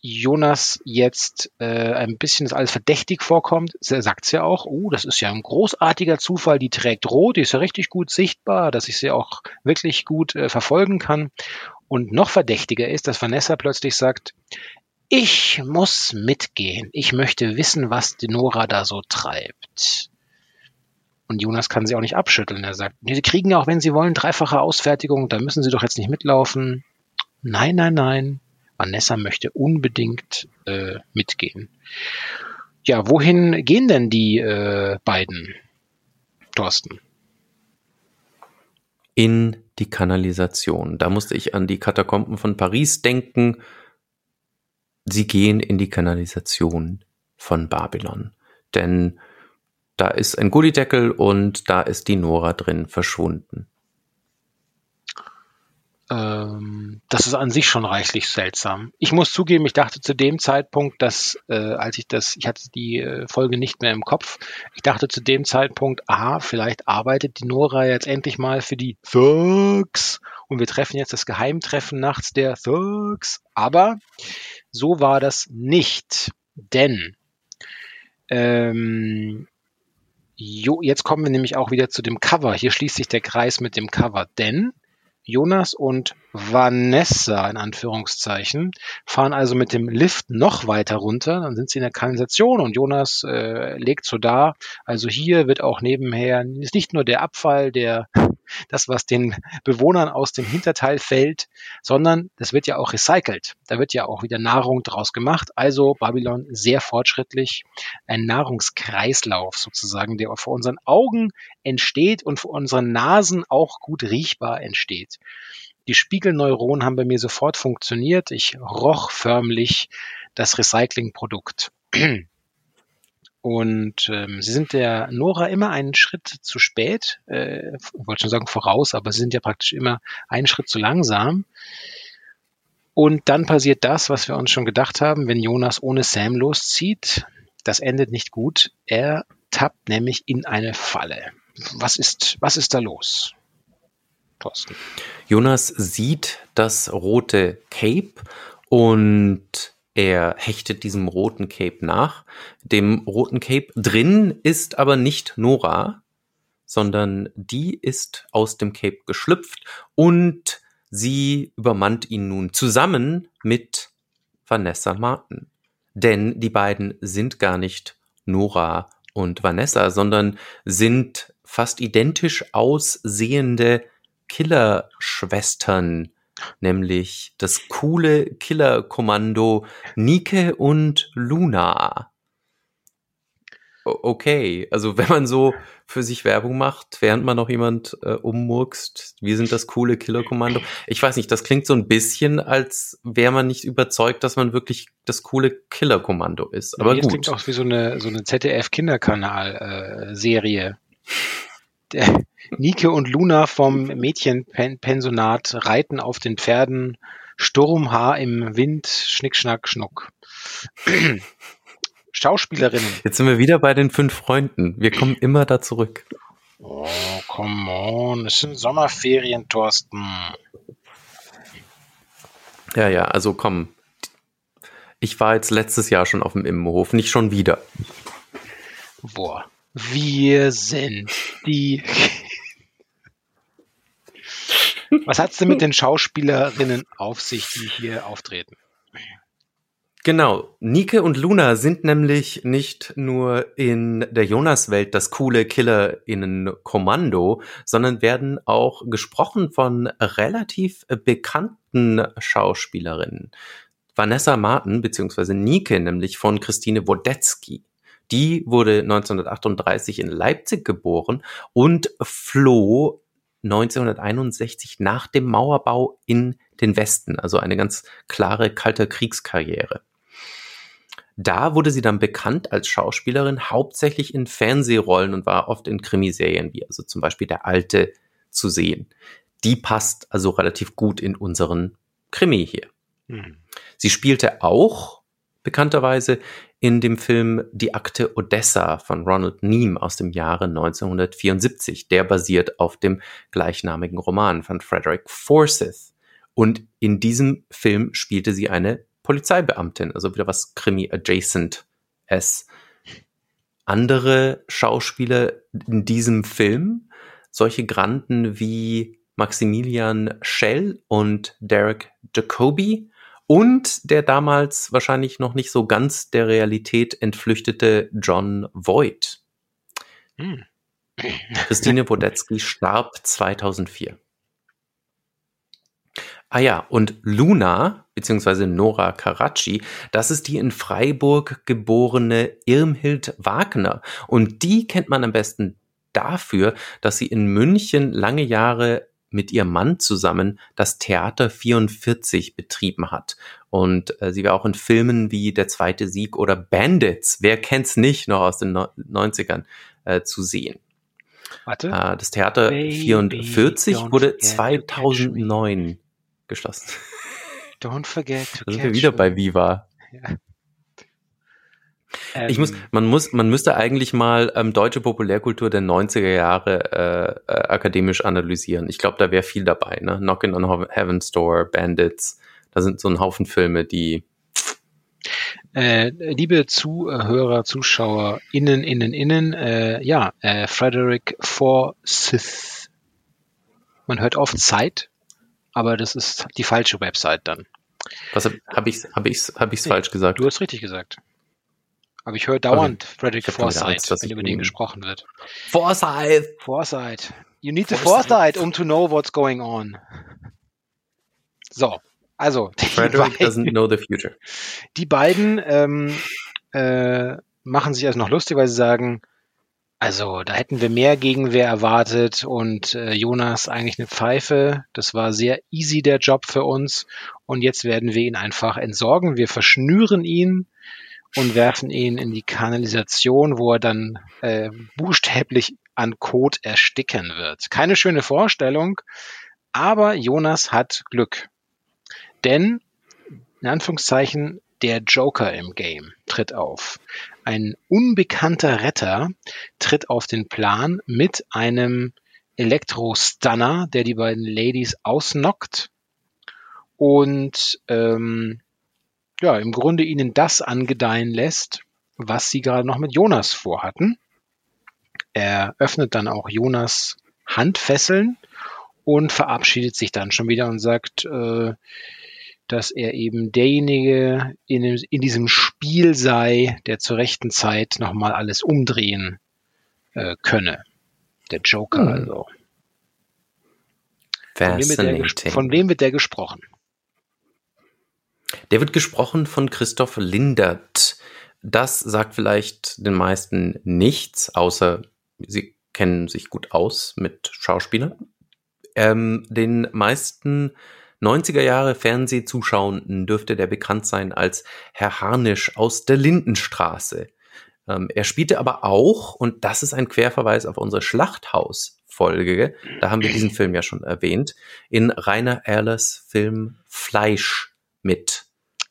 Jonas jetzt äh, ein bisschen das alles verdächtig vorkommt, er sagt es ja auch, oh, das ist ja ein großartiger Zufall, die trägt rot, die ist ja richtig gut sichtbar, dass ich sie auch wirklich gut äh, verfolgen kann. Und noch verdächtiger ist, dass Vanessa plötzlich sagt, ich muss mitgehen, ich möchte wissen, was die Nora da so treibt. Und Jonas kann sie auch nicht abschütteln. Er sagt, sie kriegen ja auch, wenn sie wollen, dreifache Ausfertigung, da müssen sie doch jetzt nicht mitlaufen. Nein, nein, nein, Vanessa möchte unbedingt äh, mitgehen. Ja, wohin gehen denn die äh, beiden, Thorsten? In die Kanalisation. Da musste ich an die Katakomben von Paris denken. Sie gehen in die Kanalisation von Babylon. Denn da ist ein Gullideckel und da ist die Nora drin verschwunden. Ähm, das ist an sich schon reichlich seltsam. Ich muss zugeben, ich dachte zu dem Zeitpunkt, dass, äh, als ich das, ich hatte die äh, Folge nicht mehr im Kopf, ich dachte zu dem Zeitpunkt, aha, vielleicht arbeitet die Nora jetzt endlich mal für die Thugs und wir treffen jetzt das Geheimtreffen nachts der Thugs. Aber so war das nicht, denn ähm, jo, jetzt kommen wir nämlich auch wieder zu dem Cover. Hier schließt sich der Kreis mit dem Cover, denn Jonas und Vanessa in Anführungszeichen fahren also mit dem Lift noch weiter runter. Dann sind sie in der Kanalisation und Jonas äh, legt so da. Also hier wird auch nebenher ist nicht nur der Abfall, der das, was den Bewohnern aus dem Hinterteil fällt, sondern das wird ja auch recycelt. Da wird ja auch wieder Nahrung draus gemacht. Also Babylon sehr fortschrittlich. Ein Nahrungskreislauf sozusagen, der vor unseren Augen entsteht und vor unseren Nasen auch gut riechbar entsteht. Die Spiegelneuronen haben bei mir sofort funktioniert. Ich roch förmlich das Recyclingprodukt. Und ähm, sie sind der Nora immer einen Schritt zu spät, äh, wollte schon sagen voraus, aber sie sind ja praktisch immer einen Schritt zu langsam. Und dann passiert das, was wir uns schon gedacht haben, wenn Jonas ohne Sam loszieht. Das endet nicht gut. Er tappt nämlich in eine Falle. Was ist, was ist da los? Thorsten. Jonas sieht das rote Cape und er hechtet diesem roten Cape nach. Dem roten Cape drin ist aber nicht Nora, sondern die ist aus dem Cape geschlüpft und sie übermannt ihn nun zusammen mit Vanessa Martin. Denn die beiden sind gar nicht Nora und Vanessa, sondern sind fast identisch aussehende Killerschwestern nämlich das coole Killer-Kommando Nike und Luna. Okay, also wenn man so für sich Werbung macht, während man noch jemand äh, ummurkst, wir sind das coole Killer-Kommando. Ich weiß nicht, das klingt so ein bisschen, als wäre man nicht überzeugt, dass man wirklich das coole Killer-Kommando ist. Aber nee, gut. Das klingt auch wie so eine, so eine ZDF-Kinderkanal-Serie. Äh, Nike und Luna vom Mädchenpensionat reiten auf den Pferden Sturmhaar im Wind, Schnick, Schnack, Schnuck. Schauspielerinnen. Jetzt sind wir wieder bei den fünf Freunden. Wir kommen immer da zurück. Oh, come on. Es sind Sommerferien, Thorsten. Ja, ja, also komm. Ich war jetzt letztes Jahr schon auf dem Immenhof, nicht schon wieder. Boah. Wir sind die Was hat es denn mit den Schauspielerinnen auf sich, die hier auftreten? Genau. Nike und Luna sind nämlich nicht nur in der Jonas-Welt das coole KillerInnen-Kommando, sondern werden auch gesprochen von relativ bekannten Schauspielerinnen. Vanessa Martin, beziehungsweise Nike, nämlich von Christine Wodetzky. Die wurde 1938 in Leipzig geboren und floh 1961 nach dem Mauerbau in den Westen, also eine ganz klare kalte Kriegskarriere. Da wurde sie dann bekannt als Schauspielerin, hauptsächlich in Fernsehrollen und war oft in Krimiserien, wie also zum Beispiel Der Alte zu sehen. Die passt also relativ gut in unseren Krimi hier. Hm. Sie spielte auch bekannterweise in dem Film Die Akte Odessa von Ronald Neame aus dem Jahre 1974. Der basiert auf dem gleichnamigen Roman von Frederick Forsyth. Und in diesem Film spielte sie eine Polizeibeamtin, also wieder was Krimi-adjacent es. Andere Schauspieler in diesem Film, solche Granden wie Maximilian Schell und Derek Jacobi und der damals wahrscheinlich noch nicht so ganz der Realität entflüchtete John Voight. Hm. Christine Wodetzky starb 2004. Ah ja, und Luna, beziehungsweise Nora Karachi, das ist die in Freiburg geborene Irmhild Wagner. Und die kennt man am besten dafür, dass sie in München lange Jahre mit ihrem Mann zusammen das Theater 44 betrieben hat. Und äh, sie war auch in Filmen wie Der zweite Sieg oder Bandits, wer kennt's nicht, noch aus den no 90ern äh, zu sehen. Warte. Äh, das Theater Baby, 44 wurde 2009 geschlossen. Don't forget to Da sind wir wieder bei Viva. Ja. Ich muss, ähm. man muss, man müsste eigentlich mal ähm, deutsche Populärkultur der 90er Jahre äh, äh, akademisch analysieren. Ich glaube, da wäre viel dabei, ne? Knockin' on Heaven's Door, Bandits, da sind so ein Haufen Filme, die äh, liebe Zuhörer, Zuschauer, innen, innen, innen, äh, ja, äh, Frederick Forsyth. Man hört oft Zeit, aber das ist die falsche Website dann. Was habe ich habe ich's habe ich's nee, falsch gesagt? Du hast richtig gesagt. Aber ich höre dauernd okay. Frederick Forsyth, wenn über den gesprochen wird. Forsyth. Forsyth. You need the Forsyth, um to know what's going on. So, also. Frederick beiden, doesn't know the future. Die beiden ähm, äh, machen sich also noch lustig, weil sie sagen, also, da hätten wir mehr Gegenwehr erwartet und äh, Jonas eigentlich eine Pfeife. Das war sehr easy der Job für uns und jetzt werden wir ihn einfach entsorgen. Wir verschnüren ihn und werfen ihn in die Kanalisation, wo er dann äh, buchstäblich an Kot ersticken wird. Keine schöne Vorstellung, aber Jonas hat Glück. Denn, in Anführungszeichen, der Joker im Game tritt auf. Ein unbekannter Retter tritt auf den Plan mit einem Elektro-Stunner, der die beiden Ladies ausnockt und ähm, ja, im Grunde ihnen das angedeihen lässt, was sie gerade noch mit Jonas vorhatten. Er öffnet dann auch Jonas Handfesseln und verabschiedet sich dann schon wieder und sagt, äh, dass er eben derjenige in, in diesem Spiel sei, der zur rechten Zeit nochmal alles umdrehen äh, könne. Der Joker hm. also. Von wem, der, von wem wird der gesprochen? Der wird gesprochen von Christoph Lindert. Das sagt vielleicht den meisten nichts, außer sie kennen sich gut aus mit Schauspielern. Ähm, den meisten 90er Jahre Fernsehzuschauenden dürfte der bekannt sein als Herr Harnisch aus der Lindenstraße. Ähm, er spielte aber auch, und das ist ein Querverweis auf unsere Schlachthaus-Folge, da haben wir diesen Film ja schon erwähnt, in Rainer Erlers Film Fleisch mit.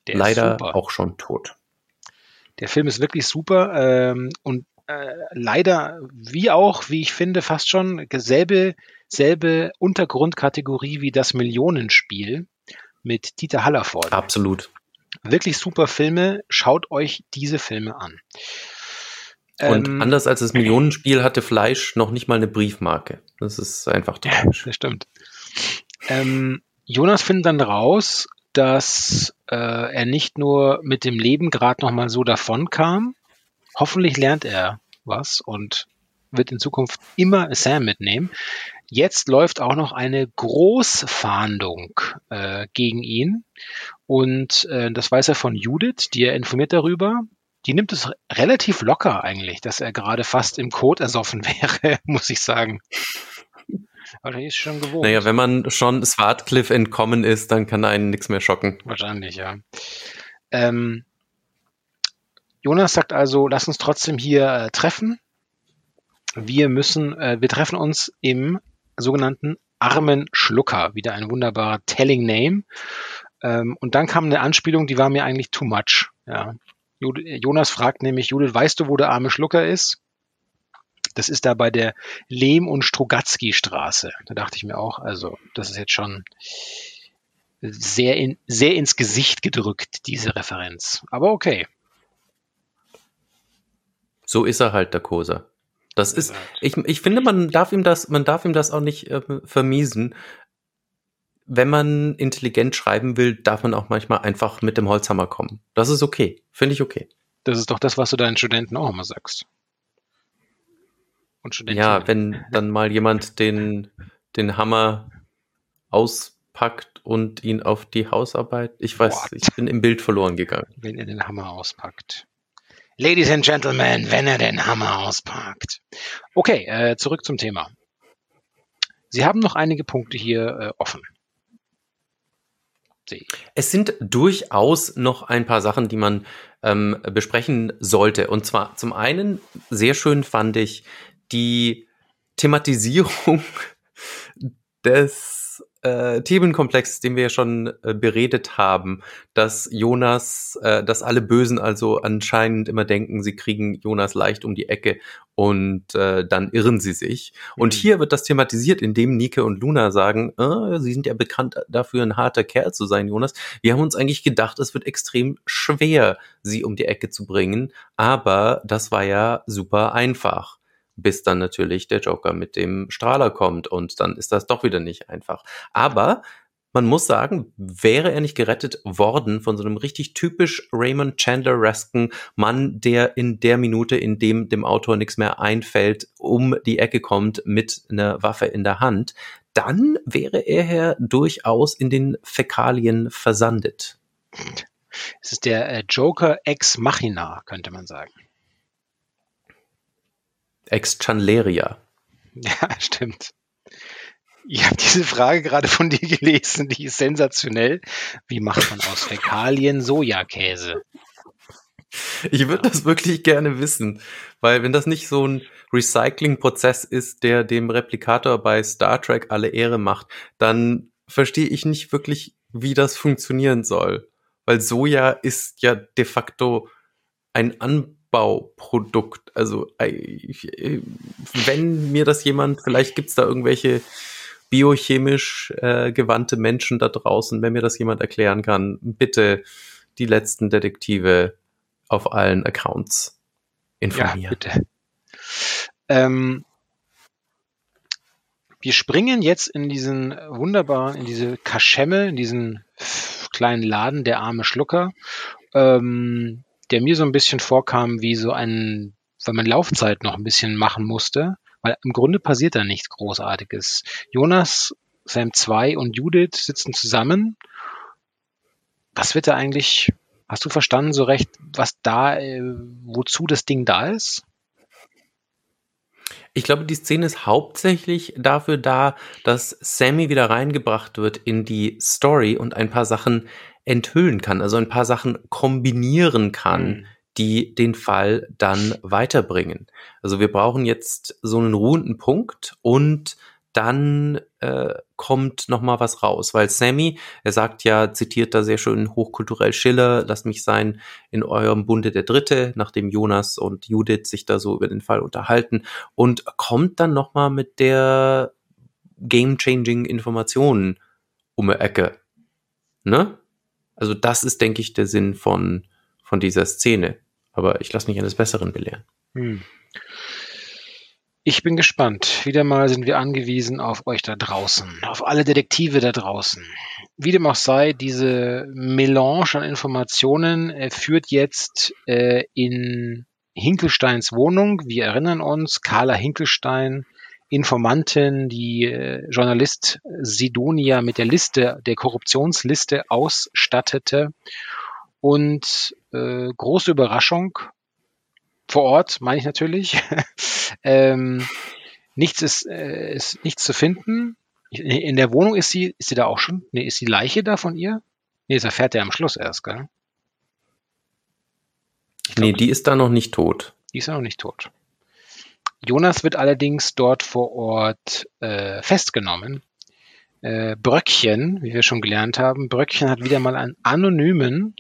Der Leider auch schon tot. Der Film ist wirklich super ähm, und äh, leider, wie auch, wie ich finde, fast schon selbe selbe Untergrundkategorie wie das Millionenspiel mit Dieter Hallerford. Absolut. Wirklich super Filme. Schaut euch diese Filme an. Und ähm, anders als das Millionenspiel hatte Fleisch noch nicht mal eine Briefmarke. Das ist einfach tragisch. Ja, das stimmt. Ähm, Jonas findet dann raus, dass äh, er nicht nur mit dem Leben gerade noch mal so davon kam. Hoffentlich lernt er was und wird in Zukunft immer Sam mitnehmen. Jetzt läuft auch noch eine Großfahndung äh, gegen ihn. Und äh, das weiß er von Judith, die er informiert darüber. Die nimmt es relativ locker eigentlich, dass er gerade fast im Code ersoffen wäre, muss ich sagen. Aber ist schon gewohnt. Naja, wenn man schon Swartcliffe entkommen ist, dann kann einen nichts mehr schocken. Wahrscheinlich, ja. Ähm, Jonas sagt also, lass uns trotzdem hier äh, treffen. Wir müssen, äh, wir treffen uns im sogenannten armen Schlucker. Wieder ein wunderbarer Telling Name. Ähm, und dann kam eine Anspielung, die war mir eigentlich too much. Ja. Jonas fragt nämlich, Judith, weißt du, wo der arme Schlucker ist? Das ist da bei der Lehm- und Strugatzky Straße. Da dachte ich mir auch, also das ist jetzt schon sehr, in, sehr ins Gesicht gedrückt, diese Referenz. Aber okay. So ist er halt, der Koser. Das ist, ich, ich finde, man darf ihm das, man darf ihm das auch nicht äh, vermiesen. Wenn man intelligent schreiben will, darf man auch manchmal einfach mit dem Holzhammer kommen. Das ist okay. Finde ich okay. Das ist doch das, was du deinen Studenten auch immer sagst. Und Ja, wenn dann mal jemand den, den Hammer auspackt und ihn auf die Hausarbeit. Ich weiß, What? ich bin im Bild verloren gegangen. Wenn er den Hammer auspackt. Ladies and Gentlemen, wenn er den Hammer auspackt. Okay, äh, zurück zum Thema. Sie haben noch einige Punkte hier äh, offen. Es sind durchaus noch ein paar Sachen, die man ähm, besprechen sollte. Und zwar zum einen, sehr schön fand ich die Thematisierung des äh, Themenkomplex, den wir ja schon äh, beredet haben, dass Jonas, äh, dass alle Bösen also anscheinend immer denken, sie kriegen Jonas leicht um die Ecke und äh, dann irren sie sich. Und mhm. hier wird das thematisiert, indem Nike und Luna sagen, äh, sie sind ja bekannt dafür, ein harter Kerl zu sein, Jonas. Wir haben uns eigentlich gedacht, es wird extrem schwer, sie um die Ecke zu bringen, aber das war ja super einfach bis dann natürlich der Joker mit dem Strahler kommt und dann ist das doch wieder nicht einfach. Aber man muss sagen, wäre er nicht gerettet worden von so einem richtig typisch Raymond Chandler-resken Mann, der in der Minute, in dem dem Autor nichts mehr einfällt, um die Ecke kommt mit einer Waffe in der Hand, dann wäre er ja durchaus in den Fäkalien versandet. Es ist der äh, Joker ex machina, könnte man sagen. Ex-Chanleria. Ja, stimmt. Ich habe diese Frage gerade von dir gelesen, die ist sensationell. Wie macht man aus Fäkalien Sojakäse? Ich würde das wirklich gerne wissen, weil wenn das nicht so ein Recycling-Prozess ist, der dem Replikator bei Star Trek alle Ehre macht, dann verstehe ich nicht wirklich, wie das funktionieren soll. Weil Soja ist ja de facto ein An Abbauprodukt. Also wenn mir das jemand, vielleicht gibt es da irgendwelche biochemisch äh, gewandte Menschen da draußen, wenn mir das jemand erklären kann, bitte die letzten Detektive auf allen Accounts informieren. Ja, bitte. Ähm, wir springen jetzt in diesen wunderbaren, in diese Kaschemme, in diesen kleinen Laden, der arme Schlucker. Ähm, der mir so ein bisschen vorkam wie so ein, weil man Laufzeit noch ein bisschen machen musste, weil im Grunde passiert da nichts Großartiges. Jonas, Sam 2 und Judith sitzen zusammen. Was wird da eigentlich, hast du verstanden so recht, was da, äh, wozu das Ding da ist? Ich glaube, die Szene ist hauptsächlich dafür da, dass Sammy wieder reingebracht wird in die Story und ein paar Sachen enthüllen kann, also ein paar Sachen kombinieren kann, mhm. die den Fall dann weiterbringen. Also wir brauchen jetzt so einen ruhenden Punkt und dann äh, kommt noch mal was raus, weil Sammy, er sagt ja, zitiert da sehr schön hochkulturell Schiller, lasst mich sein in eurem Bunde der Dritte, nachdem Jonas und Judith sich da so über den Fall unterhalten und kommt dann noch mal mit der game-changing Informationen um die Ecke. Ne? Also das ist, denke ich, der Sinn von, von dieser Szene. Aber ich lasse mich eines Besseren belehren. Hm. Ich bin gespannt. Wieder mal sind wir angewiesen auf euch da draußen, auf alle Detektive da draußen. Wie dem auch sei, diese Melange an Informationen äh, führt jetzt äh, in Hinkelsteins Wohnung. Wir erinnern uns, Carla Hinkelstein, Informantin, die äh, Journalist Sidonia mit der Liste, der Korruptionsliste ausstattete. Und äh, große Überraschung, vor Ort, meine ich natürlich. ähm, nichts ist, äh, ist nichts zu finden. In der Wohnung ist sie, ist sie da auch schon? Nee, ist die Leiche da von ihr? Nee, das erfährt er am Schluss erst, gell? Glaub, nee, die ist da noch nicht tot. Die ist ja noch nicht tot. Jonas wird allerdings dort vor Ort äh, festgenommen. Äh, Bröckchen, wie wir schon gelernt haben, Bröckchen hat wieder mal einen anonymen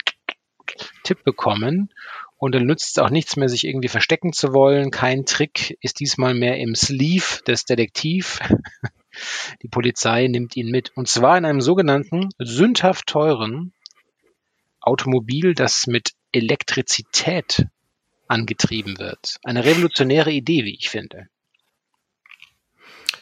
Tipp bekommen und dann nützt es auch nichts mehr, sich irgendwie verstecken zu wollen. Kein Trick ist diesmal mehr im Sleeve des Detektiv. Die Polizei nimmt ihn mit. Und zwar in einem sogenannten sündhaft teuren Automobil, das mit Elektrizität angetrieben wird. Eine revolutionäre Idee, wie ich finde.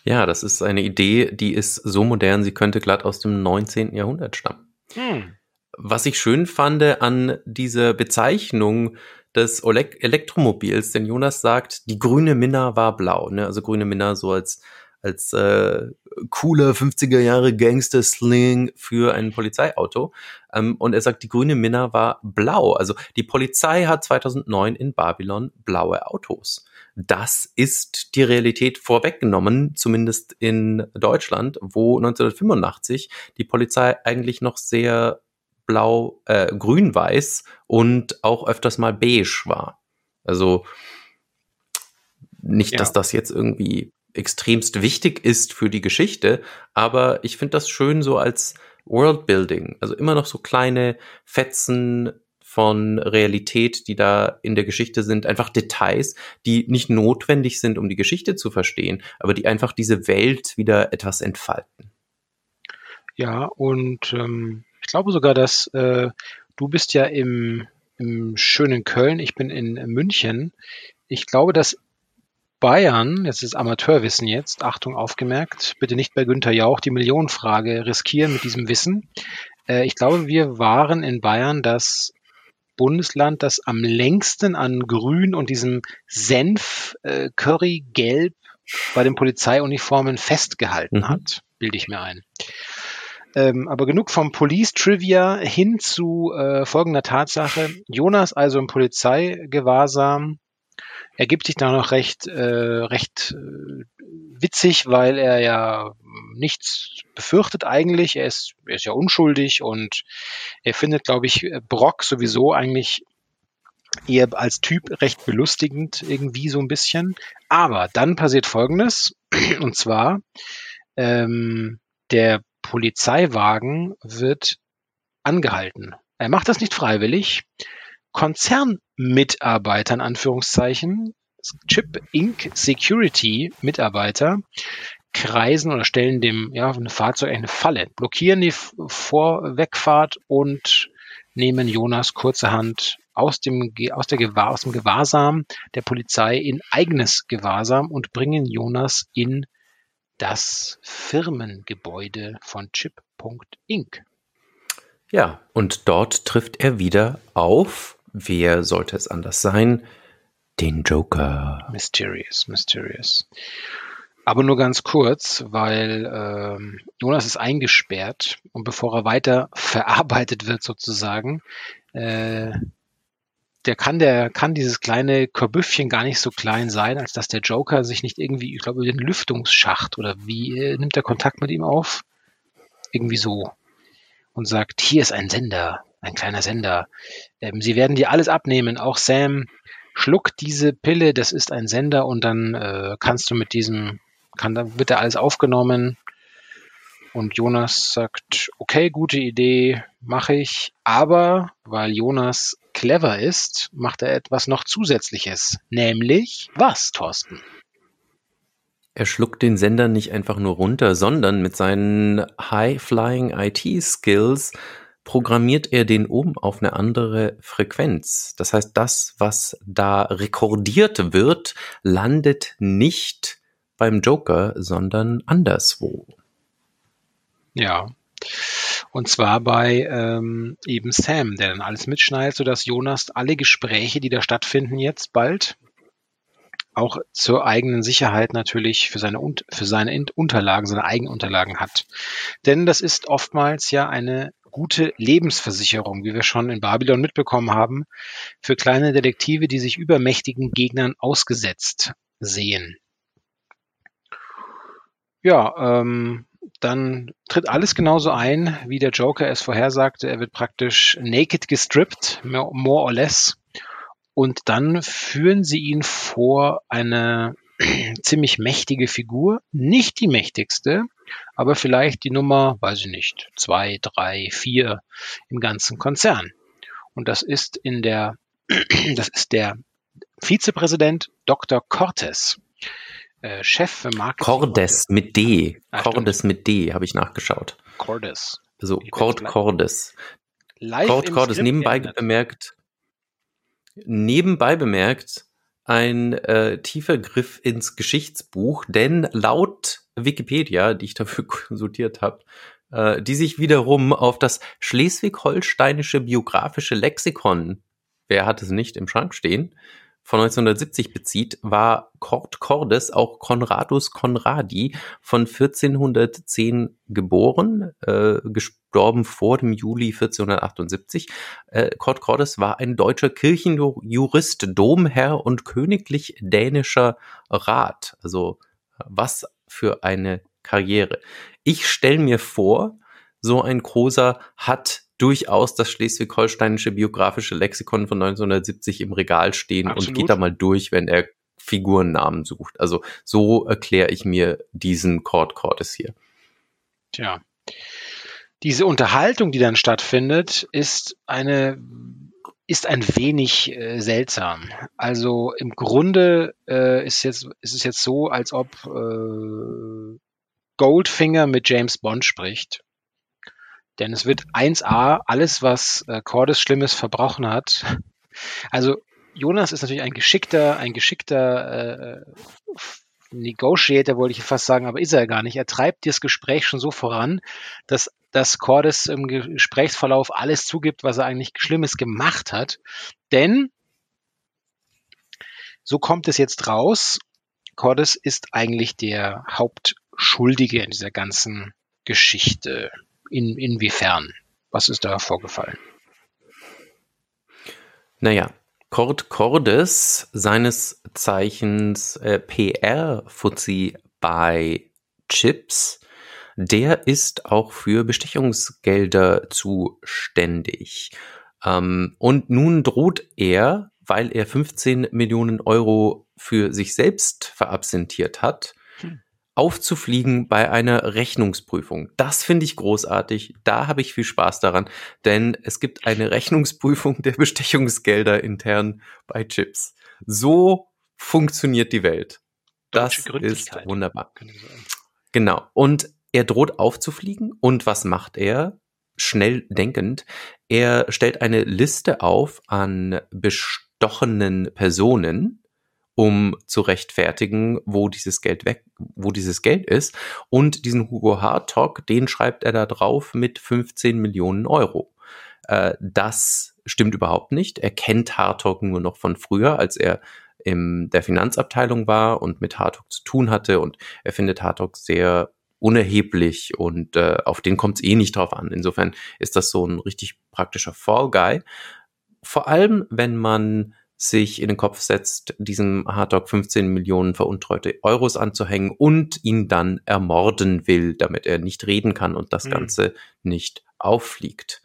Ja, das ist eine Idee, die ist so modern, sie könnte glatt aus dem 19. Jahrhundert stammen. Hm. Was ich schön fand an dieser Bezeichnung des Elektromobils, denn Jonas sagt, die grüne Minna war blau, ne? Also grüne Minna so als als äh, cooler 50er Jahre Gangster-Sling für ein Polizeiauto. Ähm, und er sagt, die grüne Minna war blau. Also die Polizei hat 2009 in Babylon blaue Autos. Das ist die Realität vorweggenommen, zumindest in Deutschland, wo 1985 die Polizei eigentlich noch sehr blau, äh, grün-weiß und auch öfters mal beige war. Also nicht, ja. dass das jetzt irgendwie extremst wichtig ist für die Geschichte, aber ich finde das schön so als Worldbuilding. Also immer noch so kleine Fetzen von Realität, die da in der Geschichte sind, einfach Details, die nicht notwendig sind, um die Geschichte zu verstehen, aber die einfach diese Welt wieder etwas entfalten. Ja, und ähm, ich glaube sogar, dass äh, du bist ja im, im schönen Köln, ich bin in München. Ich glaube, dass Bayern, das ist Amateurwissen jetzt, Achtung aufgemerkt, bitte nicht bei Günther Jauch die Millionenfrage riskieren mit diesem Wissen. Äh, ich glaube, wir waren in Bayern das Bundesland, das am längsten an Grün und diesem Senf, äh, Curry, Gelb bei den Polizeiuniformen festgehalten mhm. hat, bilde ich mir ein. Ähm, aber genug vom Police Trivia hin zu äh, folgender Tatsache. Jonas also im Polizeigewahrsam ergibt sich da noch recht, äh, recht äh, witzig, weil er ja nichts befürchtet eigentlich. Er ist, er ist ja unschuldig und er findet, glaube ich, Brock sowieso eigentlich eher als Typ recht belustigend irgendwie so ein bisschen. Aber dann passiert Folgendes, und zwar ähm, der Polizeiwagen wird angehalten. Er macht das nicht freiwillig. Konzernmitarbeiter in Anführungszeichen, Chip Inc. Security Mitarbeiter kreisen oder stellen dem ja, ein Fahrzeug eine Falle, blockieren die Vorwegfahrt und nehmen Jonas kurzerhand aus dem, aus, der Gewahr, aus dem Gewahrsam der Polizei in eigenes Gewahrsam und bringen Jonas in das Firmengebäude von Chip.inc. Ja, und dort trifft er wieder auf, wer sollte es anders sein, den Joker. Mysterious, mysterious. Aber nur ganz kurz, weil ähm, Jonas ist eingesperrt und bevor er weiter verarbeitet wird sozusagen, äh, der kann, der kann dieses kleine Körbüffchen gar nicht so klein sein, als dass der Joker sich nicht irgendwie, ich glaube, über den Lüftungsschacht oder wie äh, nimmt er Kontakt mit ihm auf? Irgendwie so. Und sagt, hier ist ein Sender, ein kleiner Sender. Ähm, sie werden dir alles abnehmen, auch Sam. Schluck diese Pille, das ist ein Sender und dann äh, kannst du mit diesem, kann, dann wird da alles aufgenommen. Und Jonas sagt, okay, gute Idee, mache ich. Aber weil Jonas clever ist, macht er etwas noch Zusätzliches. Nämlich was, Thorsten? Er schluckt den Sender nicht einfach nur runter, sondern mit seinen High-Flying IT-Skills programmiert er den um auf eine andere Frequenz. Das heißt, das, was da rekordiert wird, landet nicht beim Joker, sondern anderswo. Ja. Und zwar bei ähm, eben Sam, der dann alles mitschneidet, sodass Jonas alle Gespräche, die da stattfinden jetzt bald, auch zur eigenen Sicherheit natürlich für seine, für seine Unterlagen, seine eigenen Unterlagen hat. Denn das ist oftmals ja eine gute Lebensversicherung, wie wir schon in Babylon mitbekommen haben, für kleine Detektive, die sich übermächtigen Gegnern ausgesetzt sehen. Ja, ähm, dann tritt alles genauso ein, wie der Joker es vorhersagte. Er wird praktisch naked gestrippt, more or less. Und dann führen sie ihn vor eine ziemlich mächtige Figur. Nicht die mächtigste, aber vielleicht die Nummer, weiß ich nicht, zwei, drei, vier im ganzen Konzern. Und das ist in der, das ist der Vizepräsident Dr. Cortes. Äh, Chef für Marketing. Cordes mit D. Ah, Cordes mit D, habe ich nachgeschaut. Cordes. Also Cord Cordes. Cord Cordes nebenbei bemerkt, nebenbei bemerkt, ein äh, tiefer Griff ins Geschichtsbuch, denn laut Wikipedia, die ich dafür konsultiert habe, äh, die sich wiederum auf das schleswig-holsteinische biografische Lexikon, wer hat es nicht im Schrank stehen, von 1970 bezieht, war Kord Cordes auch Conradus Conradi von 1410 geboren, äh, gestorben vor dem Juli 1478. Äh, Kord Cordes war ein deutscher Kirchenjurist, Domherr und königlich dänischer Rat. Also was für eine Karriere. Ich stelle mir vor, so ein großer hat durchaus das schleswig-holsteinische biografische Lexikon von 1970 im Regal stehen Absolut. und geht da mal durch, wenn er Figurennamen sucht. Also so erkläre ich mir diesen Cord Cordes hier. Tja. Diese Unterhaltung, die dann stattfindet, ist eine ist ein wenig äh, seltsam. Also im Grunde äh, ist, jetzt, ist es jetzt so, als ob äh, Goldfinger mit James Bond spricht. Denn es wird 1a, alles, was äh, Cordes Schlimmes verbrochen hat. Also Jonas ist natürlich ein geschickter, ein geschickter äh, Negotiator, wollte ich fast sagen, aber ist er gar nicht. Er treibt das Gespräch schon so voran, dass, dass Cordes im Gesprächsverlauf alles zugibt, was er eigentlich Schlimmes gemacht hat. Denn, so kommt es jetzt raus, Cordes ist eigentlich der Hauptschuldige in dieser ganzen Geschichte. In, inwiefern? Was ist da vorgefallen? Naja, Cord Cordes, seines Zeichens äh, PR-Fuzzi bei Chips, der ist auch für Bestechungsgelder zuständig. Ähm, und nun droht er, weil er 15 Millionen Euro für sich selbst verabsentiert hat, aufzufliegen bei einer Rechnungsprüfung. Das finde ich großartig. Da habe ich viel Spaß daran, denn es gibt eine Rechnungsprüfung der Bestechungsgelder intern bei Chips. So funktioniert die Welt. Das ist wunderbar. Genau. Und er droht aufzufliegen. Und was macht er? Schnell denkend. Er stellt eine Liste auf an bestochenen Personen, um zu rechtfertigen, wo dieses Geld weg, wo dieses Geld ist. Und diesen Hugo Hartog, den schreibt er da drauf mit 15 Millionen Euro. Äh, das stimmt überhaupt nicht. Er kennt Hartog nur noch von früher, als er in der Finanzabteilung war und mit Hartog zu tun hatte. Und er findet Hartog sehr unerheblich und äh, auf den kommt es eh nicht drauf an. Insofern ist das so ein richtig praktischer Fall Guy. Vor allem, wenn man sich in den Kopf setzt, diesem Hardog 15 Millionen veruntreute Euros anzuhängen und ihn dann ermorden will, damit er nicht reden kann und das mhm. Ganze nicht auffliegt.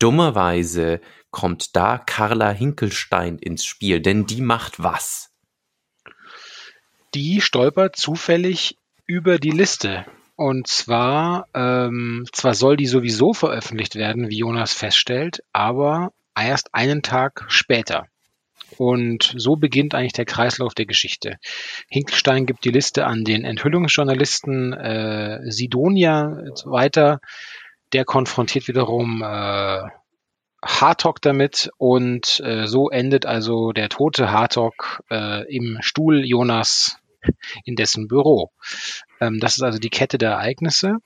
Dummerweise kommt da Carla Hinkelstein ins Spiel, denn die macht was? Die stolpert zufällig über die Liste. Und zwar, ähm, zwar soll die sowieso veröffentlicht werden, wie Jonas feststellt, aber erst einen Tag später. Und so beginnt eigentlich der Kreislauf der Geschichte. Hinkelstein gibt die Liste an den Enthüllungsjournalisten äh, Sidonia weiter. der konfrontiert wiederum äh, Hartog damit und äh, so endet also der tote Hartog äh, im Stuhl Jonas in dessen Büro. Ähm, das ist also die Kette der Ereignisse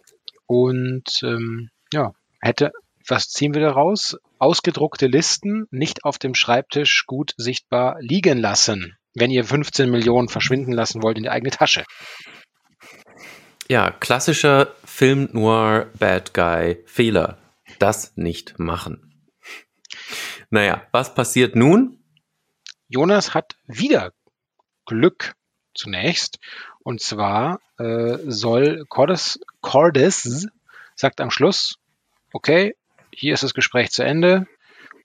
und ähm, ja, hätte, was ziehen wir daraus? Ausgedruckte Listen nicht auf dem Schreibtisch gut sichtbar liegen lassen, wenn ihr 15 Millionen verschwinden lassen wollt in die eigene Tasche. Ja, klassischer Film Noir Bad Guy Fehler. Das nicht machen. Naja, was passiert nun? Jonas hat wieder Glück zunächst. Und zwar äh, soll Cordes, Cordes sagt am Schluss, okay, hier ist das Gespräch zu Ende.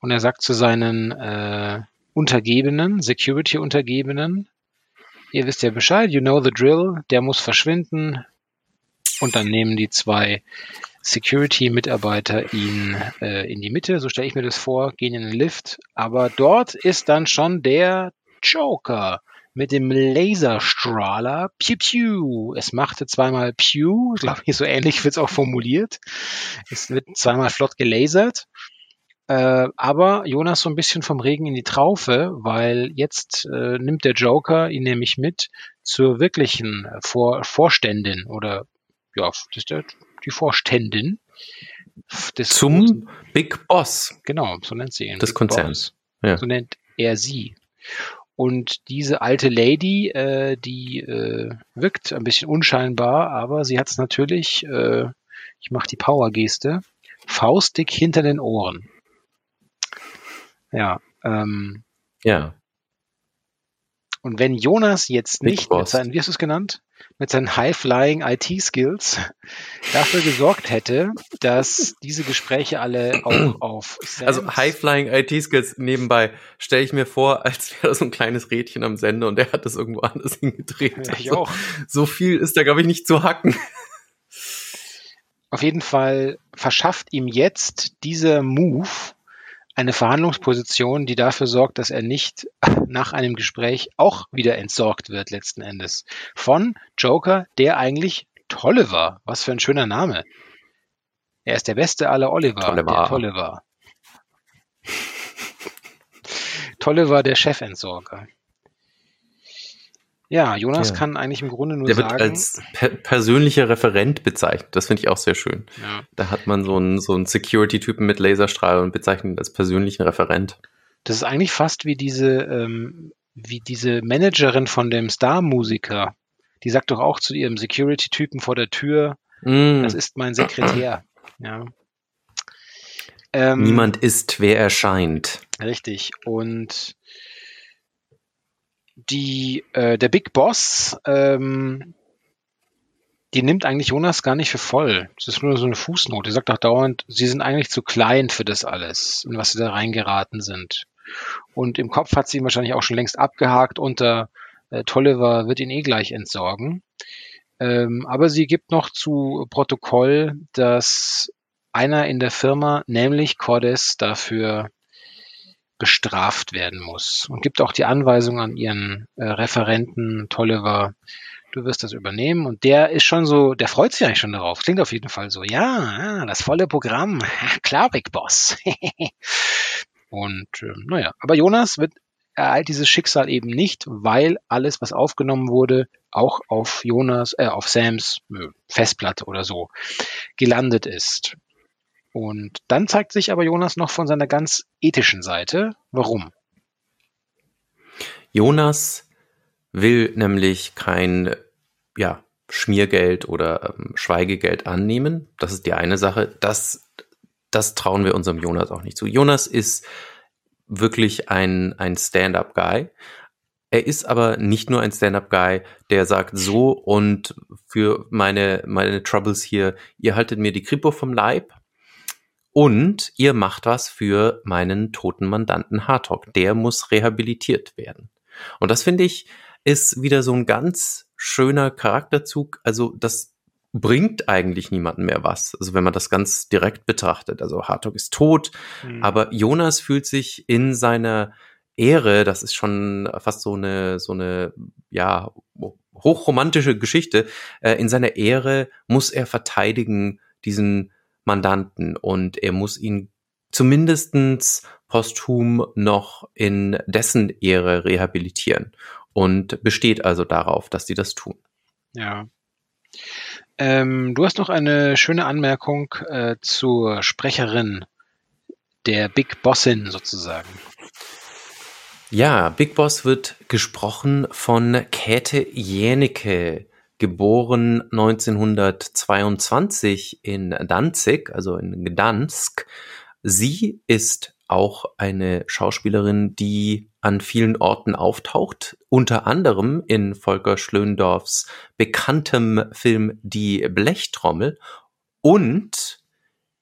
Und er sagt zu seinen äh, Untergebenen, Security-Untergebenen, ihr wisst ja Bescheid, you know the drill, der muss verschwinden. Und dann nehmen die zwei Security-Mitarbeiter ihn äh, in die Mitte, so stelle ich mir das vor, gehen in den Lift. Aber dort ist dann schon der Joker mit dem Laserstrahler. Pew Pew. Es machte zweimal Pew. Ich glaube, so ähnlich wird es auch formuliert. Es wird zweimal flott gelasert. Äh, aber Jonas so ein bisschen vom Regen in die Traufe, weil jetzt äh, nimmt der Joker ihn nämlich mit zur wirklichen Vor Vorständin oder ja, das ist der, die Vorständin des zum Big Boss. Genau, so nennt sie ihn. Des Konzerns. Ja. So nennt er sie. Und diese alte Lady, äh, die äh, wirkt ein bisschen unscheinbar, aber sie hat es natürlich, äh, ich mache die Power-Geste, faustig hinter den Ohren. Ja. Ähm, ja. Und wenn Jonas jetzt nicht mit seinen, wie hast du es genannt? Mit seinen High-Flying IT-Skills dafür gesorgt hätte, dass diese Gespräche alle auch auf Sams Also High-Flying IT-Skills nebenbei stelle ich mir vor, als wäre das so ein kleines Rädchen am Sender und der hat das irgendwo anders hingedreht. Ja, ich also, auch. So viel ist da, glaube ich, nicht zu hacken. Auf jeden Fall verschafft ihm jetzt dieser Move eine Verhandlungsposition, die dafür sorgt, dass er nicht nach einem Gespräch auch wieder entsorgt wird letzten Endes. Von Joker, der eigentlich Tolle war. Was für ein schöner Name. Er ist der beste aller Oliver, Tolle der. Tolle war der Chefentsorger. Ja, Jonas ja. kann eigentlich im Grunde nur der sagen. Der wird als per persönlicher Referent bezeichnet. Das finde ich auch sehr schön. Ja. Da hat man so einen, so einen Security-Typen mit Laserstrahl und bezeichnet ihn als persönlichen Referent. Das ist eigentlich fast wie diese, ähm, wie diese Managerin von dem Star-Musiker. Die sagt doch auch zu ihrem Security-Typen vor der Tür, mm. das ist mein Sekretär. Ja. Ähm, Niemand ist, wer erscheint. Richtig. Und die, äh, der Big Boss, ähm, die nimmt eigentlich Jonas gar nicht für voll. Das ist nur so eine Fußnote. Die sagt auch dauernd, sie sind eigentlich zu klein für das alles, in was sie da reingeraten sind. Und im Kopf hat sie ihn wahrscheinlich auch schon längst abgehakt unter äh, Tolliver wird ihn eh gleich entsorgen. Ähm, aber sie gibt noch zu Protokoll, dass einer in der Firma, nämlich Cordes, dafür bestraft werden muss und gibt auch die Anweisung an ihren äh, Referenten Tolliver, du wirst das übernehmen und der ist schon so, der freut sich eigentlich schon darauf. Klingt auf jeden Fall so, ja, das volle Programm, klar, Big Boss. und äh, naja, aber Jonas wird ereilt dieses Schicksal eben nicht, weil alles, was aufgenommen wurde, auch auf Jonas, äh, auf Sams äh, Festplatte oder so gelandet ist. Und dann zeigt sich aber Jonas noch von seiner ganz ethischen Seite. Warum? Jonas will nämlich kein ja, Schmiergeld oder ähm, Schweigegeld annehmen. Das ist die eine Sache. Das, das trauen wir unserem Jonas auch nicht zu. Jonas ist wirklich ein, ein Stand-up-Guy. Er ist aber nicht nur ein Stand-up-Guy, der sagt so und für meine, meine Troubles hier, ihr haltet mir die Kripo vom Leib, und ihr macht was für meinen toten Mandanten Hartog. Der muss rehabilitiert werden. Und das finde ich ist wieder so ein ganz schöner Charakterzug. Also das bringt eigentlich niemanden mehr was. Also wenn man das ganz direkt betrachtet. Also Hartog ist tot, mhm. aber Jonas fühlt sich in seiner Ehre, das ist schon fast so eine, so eine, ja, hochromantische Geschichte. Äh, in seiner Ehre muss er verteidigen diesen Mandanten und er muss ihn zumindestens posthum noch in dessen Ehre rehabilitieren und besteht also darauf, dass sie das tun. Ja. Ähm, du hast noch eine schöne Anmerkung äh, zur Sprecherin der Big Bossin sozusagen. Ja, Big Boss wird gesprochen von Käthe Jänicke, geboren 1922 in Danzig, also in Gdansk. Sie ist auch eine Schauspielerin, die an vielen Orten auftaucht, unter anderem in Volker Schlöndorffs bekanntem Film Die Blechtrommel und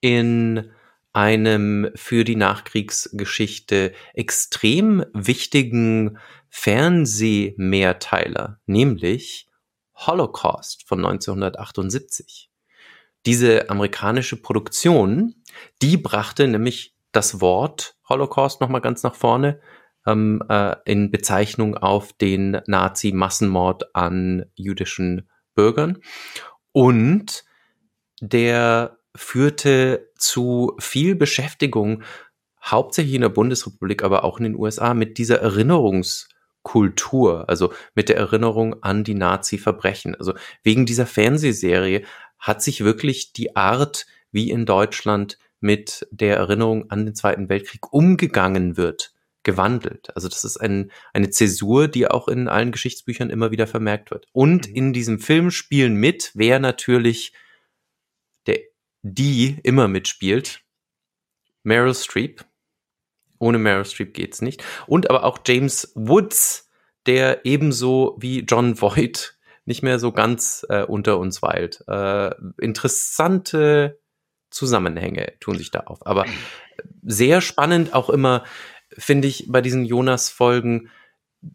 in einem für die Nachkriegsgeschichte extrem wichtigen Fernsehmehrteiler, nämlich Holocaust von 1978. Diese amerikanische Produktion, die brachte nämlich das Wort Holocaust nochmal ganz nach vorne ähm, äh, in Bezeichnung auf den Nazi-Massenmord an jüdischen Bürgern. Und der führte zu viel Beschäftigung, hauptsächlich in der Bundesrepublik, aber auch in den USA, mit dieser Erinnerungskultur, also mit der Erinnerung an die Nazi-Verbrechen. Also wegen dieser Fernsehserie hat sich wirklich die Art, wie in Deutschland mit der Erinnerung an den Zweiten Weltkrieg umgegangen wird, gewandelt. Also das ist ein, eine Zäsur, die auch in allen Geschichtsbüchern immer wieder vermerkt wird. Und mhm. in diesem Film spielen mit, wer natürlich der, die immer mitspielt, Meryl Streep. Ohne Meryl Streep geht's nicht. Und aber auch James Woods, der ebenso wie John Voight nicht mehr so ganz äh, unter uns weilt. Äh, interessante Zusammenhänge tun sich da auf. Aber sehr spannend auch immer, finde ich, bei diesen Jonas-Folgen,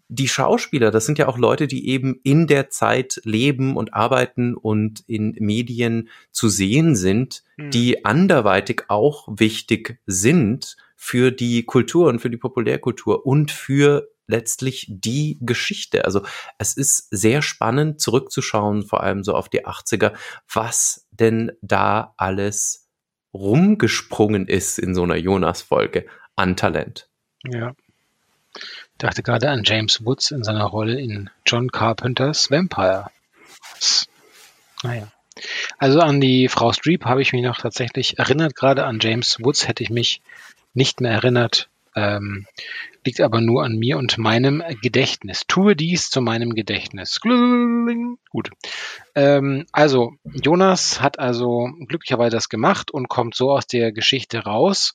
die Schauspieler, das sind ja auch Leute, die eben in der Zeit leben und arbeiten und in Medien zu sehen sind, hm. die anderweitig auch wichtig sind für die Kultur und für die Populärkultur und für letztlich die Geschichte. Also es ist sehr spannend zurückzuschauen, vor allem so auf die 80er, was denn da alles rumgesprungen ist in so einer Jonas-Folge an Talent. Ja. Ich dachte gerade an James Woods in seiner Rolle in John Carpenters Vampire. Naja. Also an die Frau Streep habe ich mich noch tatsächlich erinnert. Gerade an James Woods hätte ich mich nicht mehr erinnert. Ähm, liegt aber nur an mir und meinem Gedächtnis. Tue dies zu meinem Gedächtnis. Gut. Ähm, also, Jonas hat also glücklicherweise das gemacht und kommt so aus der Geschichte raus.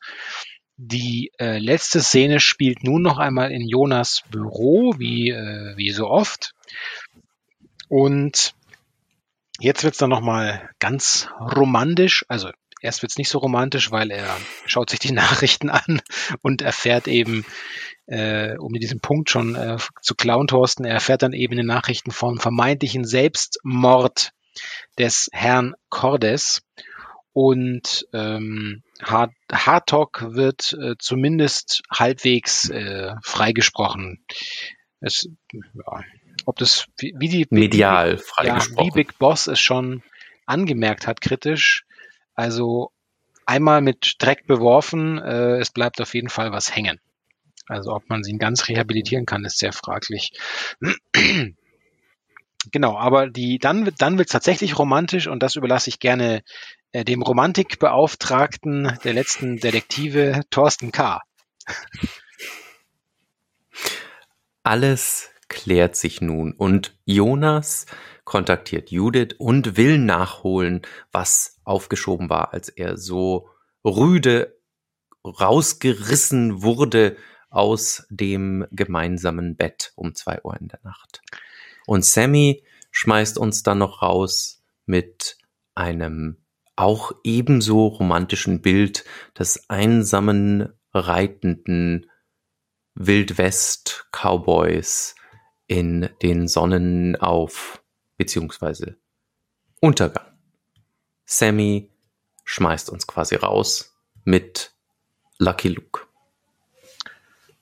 Die äh, letzte Szene spielt nun noch einmal in Jonas Büro, wie, äh, wie so oft. Und jetzt wird's dann noch mal ganz romantisch. Also erst wird's nicht so romantisch, weil er schaut sich die Nachrichten an und erfährt eben, äh, um in diesem Punkt schon äh, zu klauen, Thorsten, er erfährt dann eben in den Nachrichten vom vermeintlichen Selbstmord des Herrn Cordes. Und ähm, Hardtalk wird äh, zumindest halbwegs äh, freigesprochen. Es, ja, ob das wie, wie die medial freigesprochen. Ja, wie Big Boss es schon angemerkt hat, kritisch. Also einmal mit Dreck beworfen, äh, es bleibt auf jeden Fall was hängen. Also ob man sie ganz rehabilitieren kann, ist sehr fraglich. genau, aber die dann dann wird es tatsächlich romantisch und das überlasse ich gerne äh, dem Romantikbeauftragten der letzten Detektive Thorsten K. Alles klärt sich nun und Jonas kontaktiert Judith und will nachholen, was aufgeschoben war, als er so rüde rausgerissen wurde aus dem gemeinsamen Bett um zwei Uhr in der Nacht. Und Sammy schmeißt uns dann noch raus mit einem auch ebenso romantischen Bild des einsamen, reitenden Wildwest-Cowboys in den Sonnenauf- bzw. Untergang. Sammy schmeißt uns quasi raus mit Lucky Luke.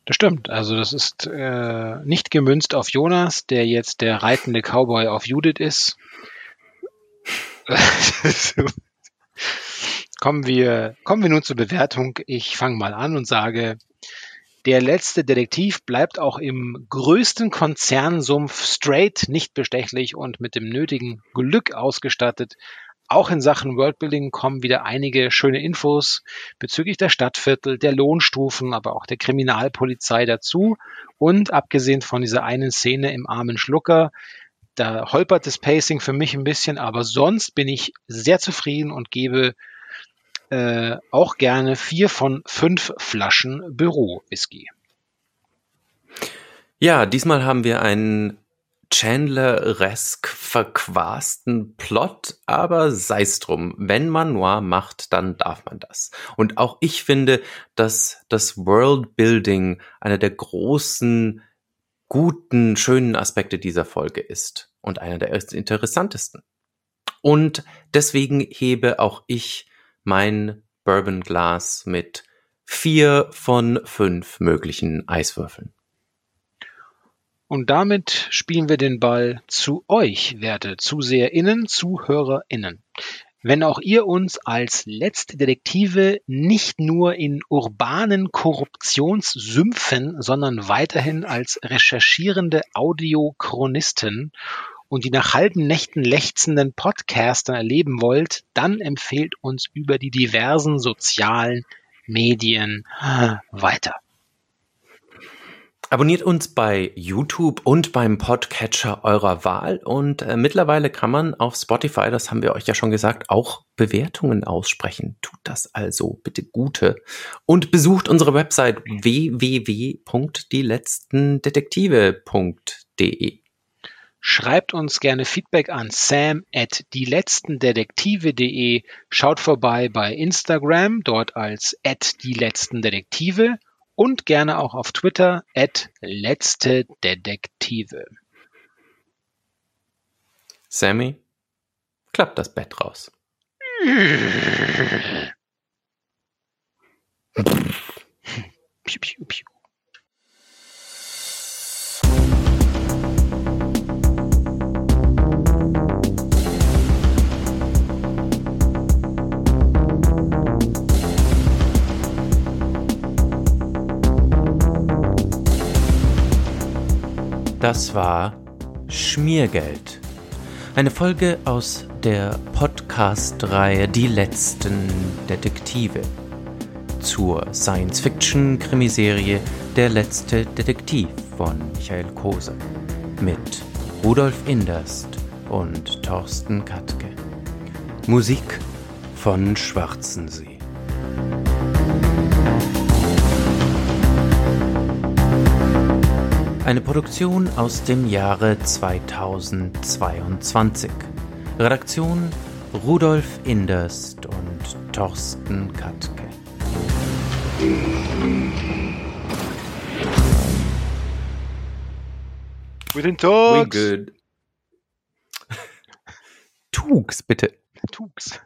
Das stimmt. Also das ist äh, nicht gemünzt auf Jonas, der jetzt der reitende Cowboy auf Judith ist. Kommen wir, kommen wir nun zur Bewertung. Ich fange mal an und sage, der letzte Detektiv bleibt auch im größten Konzernsumpf straight, nicht bestechlich und mit dem nötigen Glück ausgestattet. Auch in Sachen Worldbuilding kommen wieder einige schöne Infos bezüglich der Stadtviertel, der Lohnstufen, aber auch der Kriminalpolizei dazu. Und abgesehen von dieser einen Szene im armen Schlucker, da holpert das Pacing für mich ein bisschen, aber sonst bin ich sehr zufrieden und gebe äh, auch gerne vier von fünf Flaschen Büro-Whisky. Ja, diesmal haben wir einen Chandler-resk verquasten Plot, aber sei's drum. Wenn man Noir macht, dann darf man das. Und auch ich finde, dass das Worldbuilding einer der großen, guten, schönen Aspekte dieser Folge ist und einer der interessantesten. Und deswegen hebe auch ich mein Bourbon-Glas mit vier von fünf möglichen Eiswürfeln. Und damit spielen wir den Ball zu euch, werte ZuseherInnen, ZuhörerInnen. Wenn auch ihr uns als letzte Detektive nicht nur in urbanen Korruptionssümpfen, sondern weiterhin als recherchierende Audiochronisten und die nach halben Nächten lechzenden Podcaster erleben wollt, dann empfehlt uns über die diversen sozialen Medien weiter. Abonniert uns bei YouTube und beim Podcatcher eurer Wahl und äh, mittlerweile kann man auf Spotify, das haben wir euch ja schon gesagt, auch Bewertungen aussprechen. Tut das also bitte gute und besucht unsere Website www.dieletztendetektive.de. Schreibt uns gerne Feedback an sam at dieletztendetektive.de. Schaut vorbei bei Instagram, dort als at dieletztendetektive und gerne auch auf Twitter at letzte Detektive. Sammy, klappt das Bett raus. piu, piu, piu. Das war Schmiergeld. Eine Folge aus der Podcast-Reihe Die letzten Detektive zur Science-Fiction-Krimiserie Der letzte Detektiv von Michael Kose mit Rudolf Inderst und Thorsten Katke. Musik von Schwarzensee. Eine Produktion aus dem Jahre 2022. Redaktion Rudolf Inderst und Thorsten Katke. Guten Tag. We good. Tugs, bitte. Tugs.